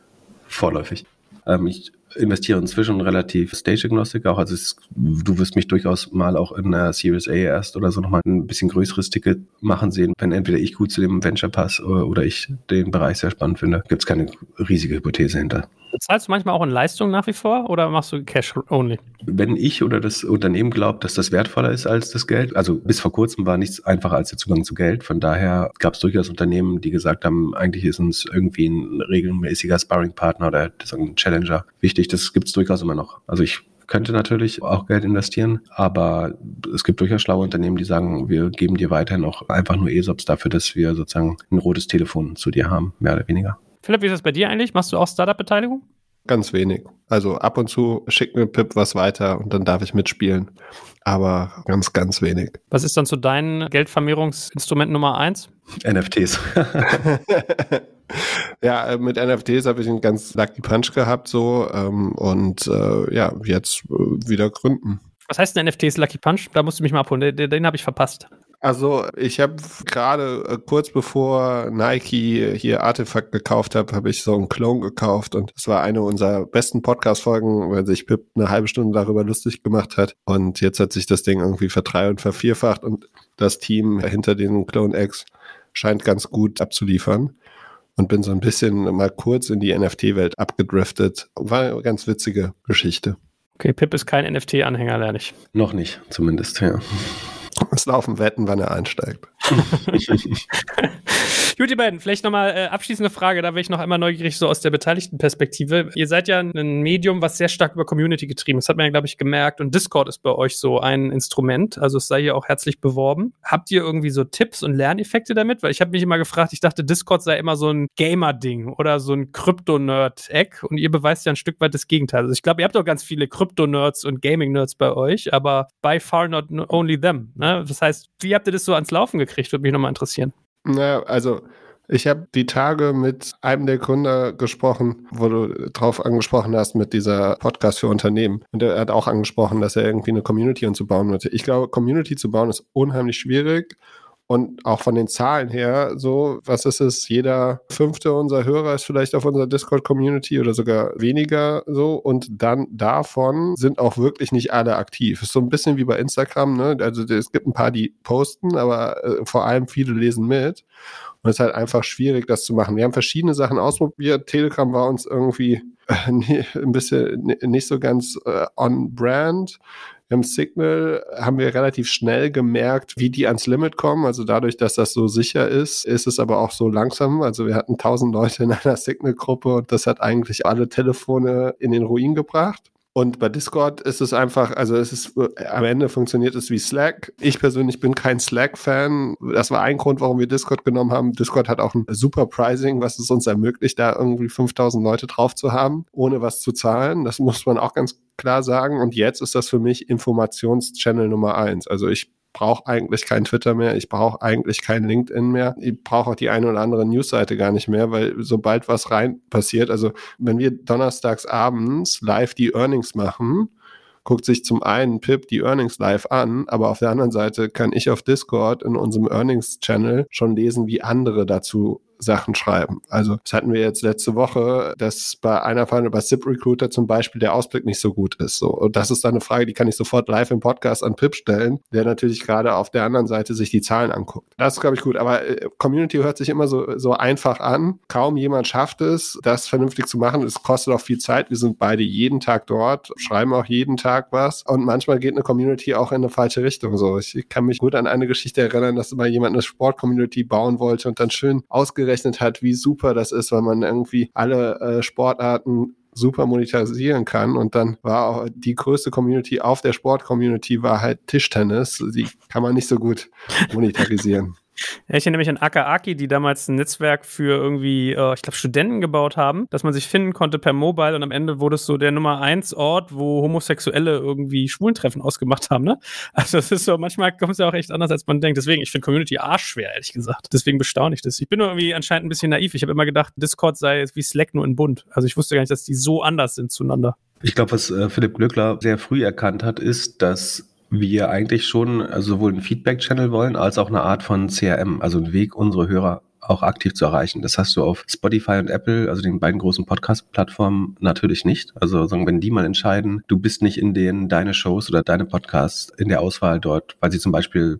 vorläufig. Ähm, ich investiere inzwischen relativ stage-agnostic auch. Also es, du wirst mich durchaus mal auch in einer Series A erst oder so nochmal ein bisschen größeres Ticket machen sehen. Wenn entweder ich gut zu dem Venture pass oder, oder ich den Bereich sehr spannend finde, gibt es keine riesige Hypothese hinter. Zahlst du manchmal auch in Leistung nach wie vor oder machst du Cash only? Wenn ich oder das Unternehmen glaubt, dass das wertvoller ist als das Geld, also bis vor kurzem war nichts einfacher als der Zugang zu Geld. Von daher gab es durchaus Unternehmen, die gesagt haben, eigentlich ist uns irgendwie ein regelmäßiger Sparring-Partner oder ein Challenger wichtig. Das gibt es durchaus immer noch. Also ich könnte natürlich auch Geld investieren, aber es gibt durchaus schlaue Unternehmen, die sagen, wir geben dir weiterhin auch einfach nur ESOPs dafür, dass wir sozusagen ein rotes Telefon zu dir haben, mehr oder weniger. Philipp, wie ist das bei dir eigentlich? Machst du auch Startup-Beteiligung? Ganz wenig. Also ab und zu schickt mir Pip was weiter und dann darf ich mitspielen. Aber ganz, ganz wenig. Was ist dann zu deinem Geldvermehrungsinstrument Nummer eins? NFTs. ja, äh, mit NFTs habe ich einen ganz Lucky Punch gehabt so ähm, und äh, ja, jetzt äh, wieder gründen. Was heißt ein NFTs Lucky Punch? Da musst du mich mal abholen. Den, den habe ich verpasst. Also ich habe gerade äh, kurz bevor Nike hier Artefakt gekauft hat, habe ich so einen Clone gekauft und es war eine unserer besten Podcast-Folgen, weil sich Pip eine halbe Stunde darüber lustig gemacht hat und jetzt hat sich das Ding irgendwie verdrei- und vervierfacht und das Team hinter den Clone X scheint ganz gut abzuliefern und bin so ein bisschen mal kurz in die NFT-Welt abgedriftet. War eine ganz witzige Geschichte. Okay, Pip ist kein NFT-Anhänger, lerne ich. Noch nicht, zumindest, ja. Es laufen Wetten, wann er einsteigt. Gut, ihr beiden, vielleicht nochmal äh, abschließende Frage, da wäre ich noch einmal neugierig, so aus der beteiligten Perspektive. Ihr seid ja ein Medium, was sehr stark über Community getrieben ist. Das hat man ja, glaube ich, gemerkt. Und Discord ist bei euch so ein Instrument. Also es sei hier auch herzlich beworben. Habt ihr irgendwie so Tipps und Lerneffekte damit? Weil ich habe mich immer gefragt, ich dachte, Discord sei immer so ein Gamer-Ding oder so ein Krypto-Nerd-Eck. Und ihr beweist ja ein Stück weit das Gegenteil. Also ich glaube, ihr habt doch ganz viele Krypto-Nerds und Gaming-Nerds bei euch, aber by far not only them. Ne? Das heißt, wie habt ihr das so ans Laufen gekriegt? Würde mich nochmal interessieren. Naja, also ich habe die Tage mit einem der Gründer gesprochen, wo du drauf angesprochen hast mit dieser Podcast für Unternehmen. Und er hat auch angesprochen, dass er irgendwie eine Community und zu bauen möchte. Ich glaube, Community zu bauen ist unheimlich schwierig. Und auch von den Zahlen her, so, was ist es? Jeder fünfte unserer Hörer ist vielleicht auf unserer Discord-Community oder sogar weniger so. Und dann davon sind auch wirklich nicht alle aktiv. Ist so ein bisschen wie bei Instagram, ne? Also es gibt ein paar, die posten, aber äh, vor allem viele lesen mit. Und es ist halt einfach schwierig, das zu machen. Wir haben verschiedene Sachen ausprobiert. Telegram war uns irgendwie äh, ein bisschen nicht so ganz äh, on brand. Im Signal haben wir relativ schnell gemerkt, wie die ans Limit kommen. Also dadurch, dass das so sicher ist, ist es aber auch so langsam. Also wir hatten tausend Leute in einer Signal-Gruppe und das hat eigentlich alle Telefone in den Ruin gebracht. Und bei Discord ist es einfach, also es ist am Ende funktioniert es wie Slack. Ich persönlich bin kein Slack-Fan. Das war ein Grund, warum wir Discord genommen haben. Discord hat auch ein super Pricing, was es uns ermöglicht, da irgendwie 5000 Leute drauf zu haben, ohne was zu zahlen. Das muss man auch ganz klar sagen. Und jetzt ist das für mich Informationschannel Nummer eins. Also ich brauche eigentlich kein Twitter mehr, ich brauche eigentlich kein LinkedIn mehr, ich brauche auch die eine oder andere Newsseite gar nicht mehr, weil sobald was rein passiert, also wenn wir donnerstags abends live die Earnings machen, guckt sich zum einen Pip die Earnings live an, aber auf der anderen Seite kann ich auf Discord in unserem Earnings Channel schon lesen, wie andere dazu Sachen schreiben. Also das hatten wir jetzt letzte Woche, dass bei einer Fall bei Zip Recruiter zum Beispiel der Ausblick nicht so gut ist. So. Und das ist dann eine Frage, die kann ich sofort live im Podcast an Pip stellen, der natürlich gerade auf der anderen Seite sich die Zahlen anguckt. Das ist, glaube ich, gut. Aber äh, Community hört sich immer so, so einfach an. Kaum jemand schafft es, das vernünftig zu machen. Es kostet auch viel Zeit. Wir sind beide jeden Tag dort, schreiben auch jeden Tag was. Und manchmal geht eine Community auch in eine falsche Richtung. So, ich kann mich gut an eine Geschichte erinnern, dass mal jemand eine Sport-Community bauen wollte und dann schön ausgerechnet ausgerechnet hat, wie super das ist, weil man irgendwie alle äh, Sportarten super monetarisieren kann. Und dann war auch die größte Community auf der Sport-Community war halt Tischtennis. Die kann man nicht so gut monetarisieren. Ich erinnere mich an Akaaki, die damals ein Netzwerk für irgendwie, äh, ich glaube, Studenten gebaut haben, dass man sich finden konnte per Mobile und am Ende wurde es so der Nummer eins Ort, wo Homosexuelle irgendwie Schwulentreffen ausgemacht haben, ne? Also es ist so, manchmal kommt es ja auch echt anders, als man denkt. Deswegen, ich finde Community arschschwer, ehrlich gesagt. Deswegen bestaune ich das. Ich bin nur irgendwie anscheinend ein bisschen naiv. Ich habe immer gedacht, Discord sei wie Slack nur in bunt. Also ich wusste gar nicht, dass die so anders sind zueinander. Ich glaube, was äh, Philipp Glückler sehr früh erkannt hat, ist, dass wir eigentlich schon also sowohl einen Feedback-Channel wollen, als auch eine Art von CRM, also einen Weg, unsere Hörer auch aktiv zu erreichen. Das hast du auf Spotify und Apple, also den beiden großen Podcast-Plattformen, natürlich nicht. Also sagen, wenn die mal entscheiden, du bist nicht in den deine Shows oder deine Podcasts in der Auswahl dort, weil sie zum Beispiel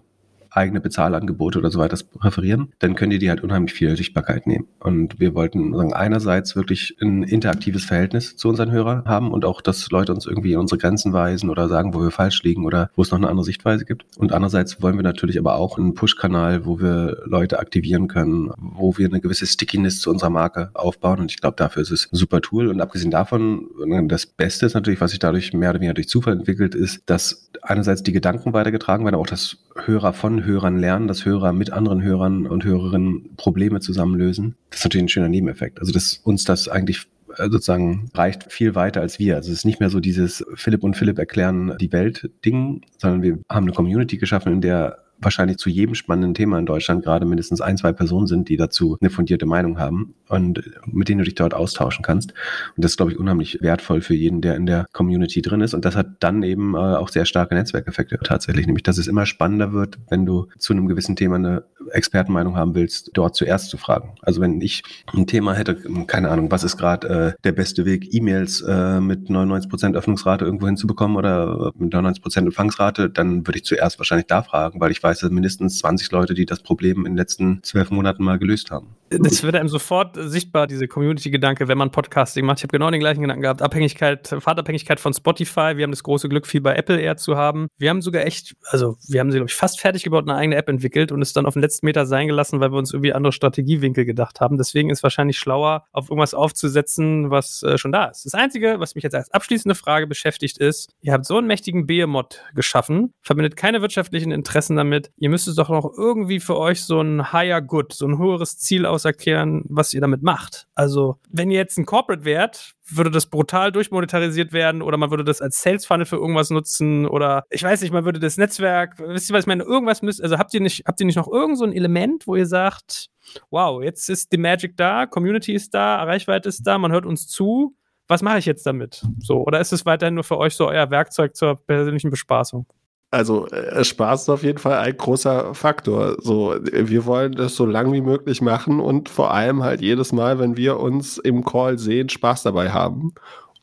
eigene Bezahlangebote oder so weiter präferieren, dann können die die halt unheimlich viel Sichtbarkeit nehmen. Und wir wollten sagen, einerseits wirklich ein interaktives Verhältnis zu unseren Hörern haben und auch, dass Leute uns irgendwie in unsere Grenzen weisen oder sagen, wo wir falsch liegen oder wo es noch eine andere Sichtweise gibt. Und andererseits wollen wir natürlich aber auch einen Push-Kanal, wo wir Leute aktivieren können, wo wir eine gewisse Stickiness zu unserer Marke aufbauen. Und ich glaube, dafür ist es ein super Tool. Und abgesehen davon, das Beste ist natürlich, was sich dadurch mehr oder weniger durch Zufall entwickelt, ist, dass einerseits die Gedanken weitergetragen werden, auch das Hörer von Hörern lernen, dass Hörer mit anderen Hörern und Hörerinnen Probleme zusammenlösen. Das ist natürlich ein schöner Nebeneffekt. Also, dass uns das eigentlich äh, sozusagen reicht viel weiter als wir. Also es ist nicht mehr so dieses Philipp und Philipp erklären die Welt Ding, sondern wir haben eine Community geschaffen, in der wahrscheinlich zu jedem spannenden Thema in Deutschland gerade mindestens ein, zwei Personen sind, die dazu eine fundierte Meinung haben und mit denen du dich dort austauschen kannst. Und das ist, glaube ich, unheimlich wertvoll für jeden, der in der Community drin ist. Und das hat dann eben äh, auch sehr starke Netzwerkeffekte tatsächlich. Nämlich, dass es immer spannender wird, wenn du zu einem gewissen Thema eine Expertenmeinung haben willst, dort zuerst zu fragen. Also wenn ich ein Thema hätte, keine Ahnung, was ist gerade äh, der beste Weg, E-Mails äh, mit 99% Öffnungsrate irgendwo hinzubekommen oder mit 99% Empfangsrate, dann würde ich zuerst wahrscheinlich da fragen, weil ich weiß, dass mindestens 20 Leute, die das Problem in den letzten zwölf Monaten mal gelöst haben. Das wird einem sofort sichtbar, diese Community-Gedanke, wenn man Podcasting macht. Ich habe genau den gleichen Gedanken gehabt. Abhängigkeit, Fahrtabhängigkeit von Spotify. Wir haben das große Glück, viel bei Apple eher zu haben. Wir haben sogar echt, also wir haben sie, glaube ich, fast fertig gebaut, eine eigene App entwickelt und es dann auf den letzten Meter sein gelassen, weil wir uns irgendwie andere Strategiewinkel gedacht haben. Deswegen ist es wahrscheinlich schlauer, auf irgendwas aufzusetzen, was äh, schon da ist. Das Einzige, was mich jetzt als abschließende Frage beschäftigt, ist, ihr habt so einen mächtigen Behemoth geschaffen, verbindet keine wirtschaftlichen Interessen damit. Ihr müsst es doch noch irgendwie für euch so ein higher good, so ein höheres Ziel auserkehren, was ihr damit macht. Also, wenn ihr jetzt ein Corporate wärt, würde das brutal durchmonetarisiert werden oder man würde das als Sales Funnel für irgendwas nutzen oder ich weiß nicht, man würde das Netzwerk, wisst ihr was ich meine, irgendwas müsst, also habt ihr nicht, habt ihr nicht noch irgend so ein Element, wo ihr sagt, wow, jetzt ist die Magic da, Community ist da, Reichweite ist da, man hört uns zu, was mache ich jetzt damit? So, oder ist es weiterhin nur für euch so euer Werkzeug zur persönlichen Bespaßung? Also äh, Spaß ist auf jeden Fall ein großer Faktor. So, wir wollen das so lang wie möglich machen und vor allem halt jedes Mal, wenn wir uns im Call sehen, Spaß dabei haben.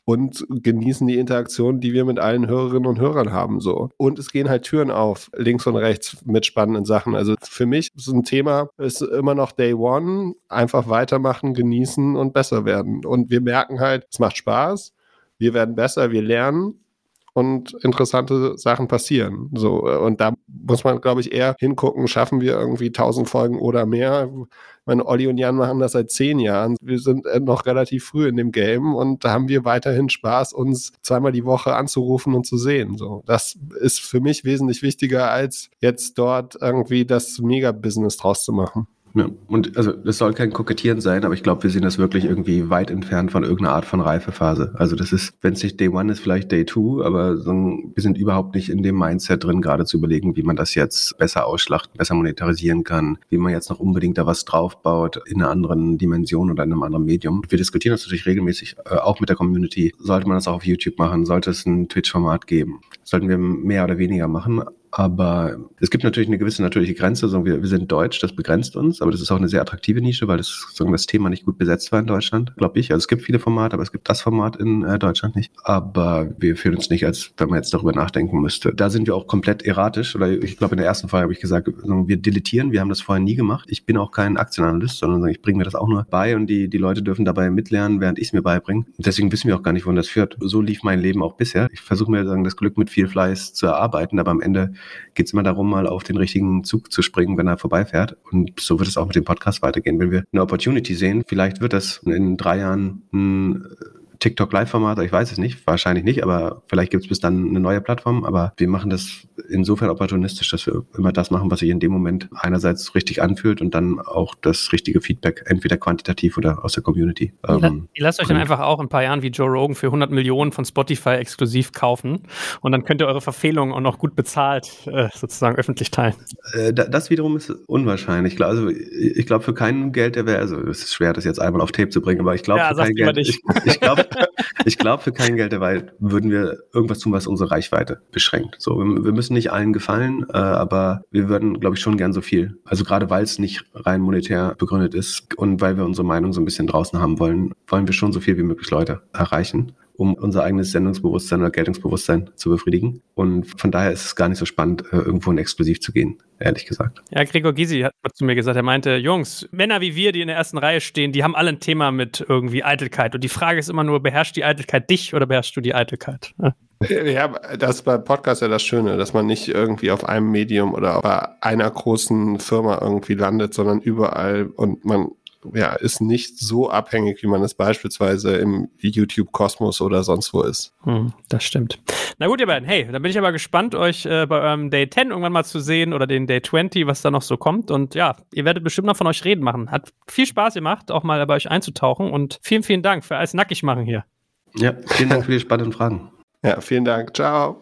und genießen die Interaktion, die wir mit allen Hörerinnen und Hörern haben. So. Und es gehen halt Türen auf, links und rechts mit spannenden Sachen. Also für mich ist ein Thema, ist immer noch Day One, einfach weitermachen, genießen und besser werden. Und wir merken halt, es macht Spaß, wir werden besser, wir lernen und interessante Sachen passieren. So, und da muss man, glaube ich, eher hingucken, schaffen wir irgendwie tausend Folgen oder mehr. Meine, Olli und Jan machen das seit zehn Jahren. Wir sind äh, noch relativ früh in dem Game und da haben wir weiterhin Spaß, uns zweimal die Woche anzurufen und zu sehen. So, das ist für mich wesentlich wichtiger, als jetzt dort irgendwie das Mega-Business draus zu machen. Ja, und also das soll kein Kokettieren sein, aber ich glaube, wir sehen das wirklich irgendwie weit entfernt von irgendeiner Art von Reifephase. Also das ist, wenn es nicht Day One ist, vielleicht Day Two, aber so, wir sind überhaupt nicht in dem Mindset drin, gerade zu überlegen, wie man das jetzt besser ausschlachten, besser monetarisieren kann, wie man jetzt noch unbedingt da was draufbaut in einer anderen Dimension oder in einem anderen Medium. Wir diskutieren das natürlich regelmäßig, äh, auch mit der Community. Sollte man das auch auf YouTube machen? Sollte es ein Twitch-Format geben? Sollten wir mehr oder weniger machen? Aber es gibt natürlich eine gewisse natürliche Grenze. So, wir, wir sind deutsch, das begrenzt uns, aber das ist auch eine sehr attraktive Nische, weil das, so, das Thema nicht gut besetzt war in Deutschland, glaube ich. Also es gibt viele Formate, aber es gibt das Format in äh, Deutschland nicht. Aber wir fühlen uns nicht, als wenn man jetzt darüber nachdenken müsste. Da sind wir auch komplett erratisch. Oder ich glaube, in der ersten Folge habe ich gesagt, wir deletieren, wir haben das vorher nie gemacht. Ich bin auch kein Aktienanalyst, sondern ich bringe mir das auch nur bei und die, die Leute dürfen dabei mitlernen, während ich es mir beibringe. Deswegen wissen wir auch gar nicht, wohin das führt. So lief mein Leben auch bisher. Ich versuche mir sagen, das Glück mit viel Fleiß zu erarbeiten, aber am Ende geht es immer darum, mal auf den richtigen Zug zu springen, wenn er vorbeifährt. Und so wird es auch mit dem Podcast weitergehen. Wenn wir eine Opportunity sehen, vielleicht wird das in drei Jahren ein TikTok Live-Format, ich weiß es nicht, wahrscheinlich nicht, aber vielleicht gibt es bis dann eine neue Plattform. Aber wir machen das insofern opportunistisch, dass wir immer das machen, was sich in dem Moment einerseits richtig anfühlt und dann auch das richtige Feedback, entweder quantitativ oder aus der Community. Ihr, ähm, ihr lasst euch dann einfach auch in ein paar Jahren wie Joe Rogan für 100 Millionen von Spotify exklusiv kaufen und dann könnt ihr eure Verfehlungen auch noch gut bezahlt äh, sozusagen öffentlich teilen. Äh, das wiederum ist unwahrscheinlich. Also ich glaube für kein Geld der wäre, also es ist schwer, das jetzt einmal auf Tape zu bringen, aber ich glaube ja, für kein Geld, ich, ich glaube ich glaube, für kein Geld der Welt würden wir irgendwas tun, was unsere Reichweite beschränkt. So, wir, müssen nicht allen gefallen, äh, aber wir würden, glaube ich, schon gern so viel. Also gerade weil es nicht rein monetär begründet ist und weil wir unsere Meinung so ein bisschen draußen haben wollen, wollen wir schon so viel wie möglich Leute erreichen um unser eigenes Sendungsbewusstsein oder Geltungsbewusstsein zu befriedigen. Und von daher ist es gar nicht so spannend, äh, irgendwo in exklusiv zu gehen, ehrlich gesagt. Ja, Gregor Gysi hat zu mir gesagt, er meinte, Jungs, Männer wie wir, die in der ersten Reihe stehen, die haben alle ein Thema mit irgendwie Eitelkeit. Und die Frage ist immer nur, beherrscht die Eitelkeit dich oder beherrschst du die Eitelkeit? Ja. Ja, das ist beim Podcast ja das Schöne, dass man nicht irgendwie auf einem Medium oder bei einer großen Firma irgendwie landet, sondern überall und man ja, ist nicht so abhängig, wie man es beispielsweise im YouTube-Kosmos oder sonst wo ist. Hm, das stimmt. Na gut, ihr beiden, hey, dann bin ich aber gespannt, euch äh, bei eurem Day 10 irgendwann mal zu sehen oder den Day 20, was da noch so kommt. Und ja, ihr werdet bestimmt noch von euch reden machen. Hat viel Spaß gemacht, auch mal bei euch einzutauchen. Und vielen, vielen Dank für alles nackig machen hier. Ja, vielen Dank für die spannenden Fragen. Ja, vielen Dank. Ciao.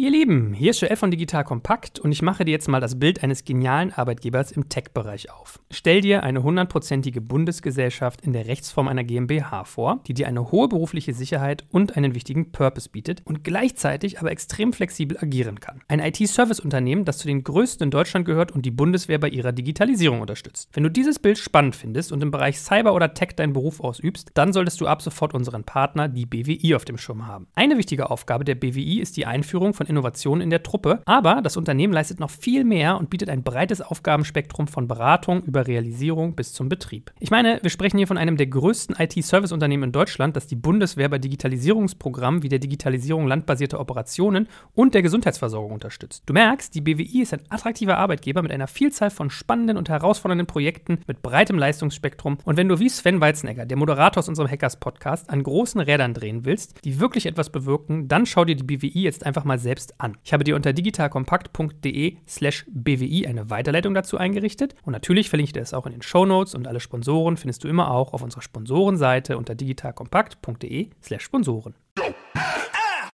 Ihr Lieben, hier ist Joel von Digital Kompakt und ich mache dir jetzt mal das Bild eines genialen Arbeitgebers im Tech-Bereich auf. Stell dir eine hundertprozentige Bundesgesellschaft in der Rechtsform einer GmbH vor, die dir eine hohe berufliche Sicherheit und einen wichtigen Purpose bietet und gleichzeitig aber extrem flexibel agieren kann. Ein IT-Service-Unternehmen, das zu den größten in Deutschland gehört und die Bundeswehr bei ihrer Digitalisierung unterstützt. Wenn du dieses Bild spannend findest und im Bereich Cyber oder Tech deinen Beruf ausübst, dann solltest du ab sofort unseren Partner, die BWI, auf dem Schirm haben. Eine wichtige Aufgabe der BWI ist die Einführung von Innovation in der Truppe, aber das Unternehmen leistet noch viel mehr und bietet ein breites Aufgabenspektrum von Beratung über Realisierung bis zum Betrieb. Ich meine, wir sprechen hier von einem der größten IT-Service-Unternehmen in Deutschland, das die Bundeswehr bei Digitalisierungsprogrammen wie der Digitalisierung landbasierter Operationen und der Gesundheitsversorgung unterstützt. Du merkst, die BWI ist ein attraktiver Arbeitgeber mit einer Vielzahl von spannenden und herausfordernden Projekten mit breitem Leistungsspektrum und wenn du wie Sven Weizenegger, der Moderator aus unserem Hackers-Podcast, an großen Rädern drehen willst, die wirklich etwas bewirken, dann schau dir die BWI jetzt einfach mal selbst selbst an. Ich habe dir unter digitalkompakt.de slash bwi eine Weiterleitung dazu eingerichtet und natürlich verlinke ich dir es auch in den Show Notes und alle Sponsoren findest du immer auch auf unserer Sponsorenseite unter digitalkompakt.de slash Sponsoren.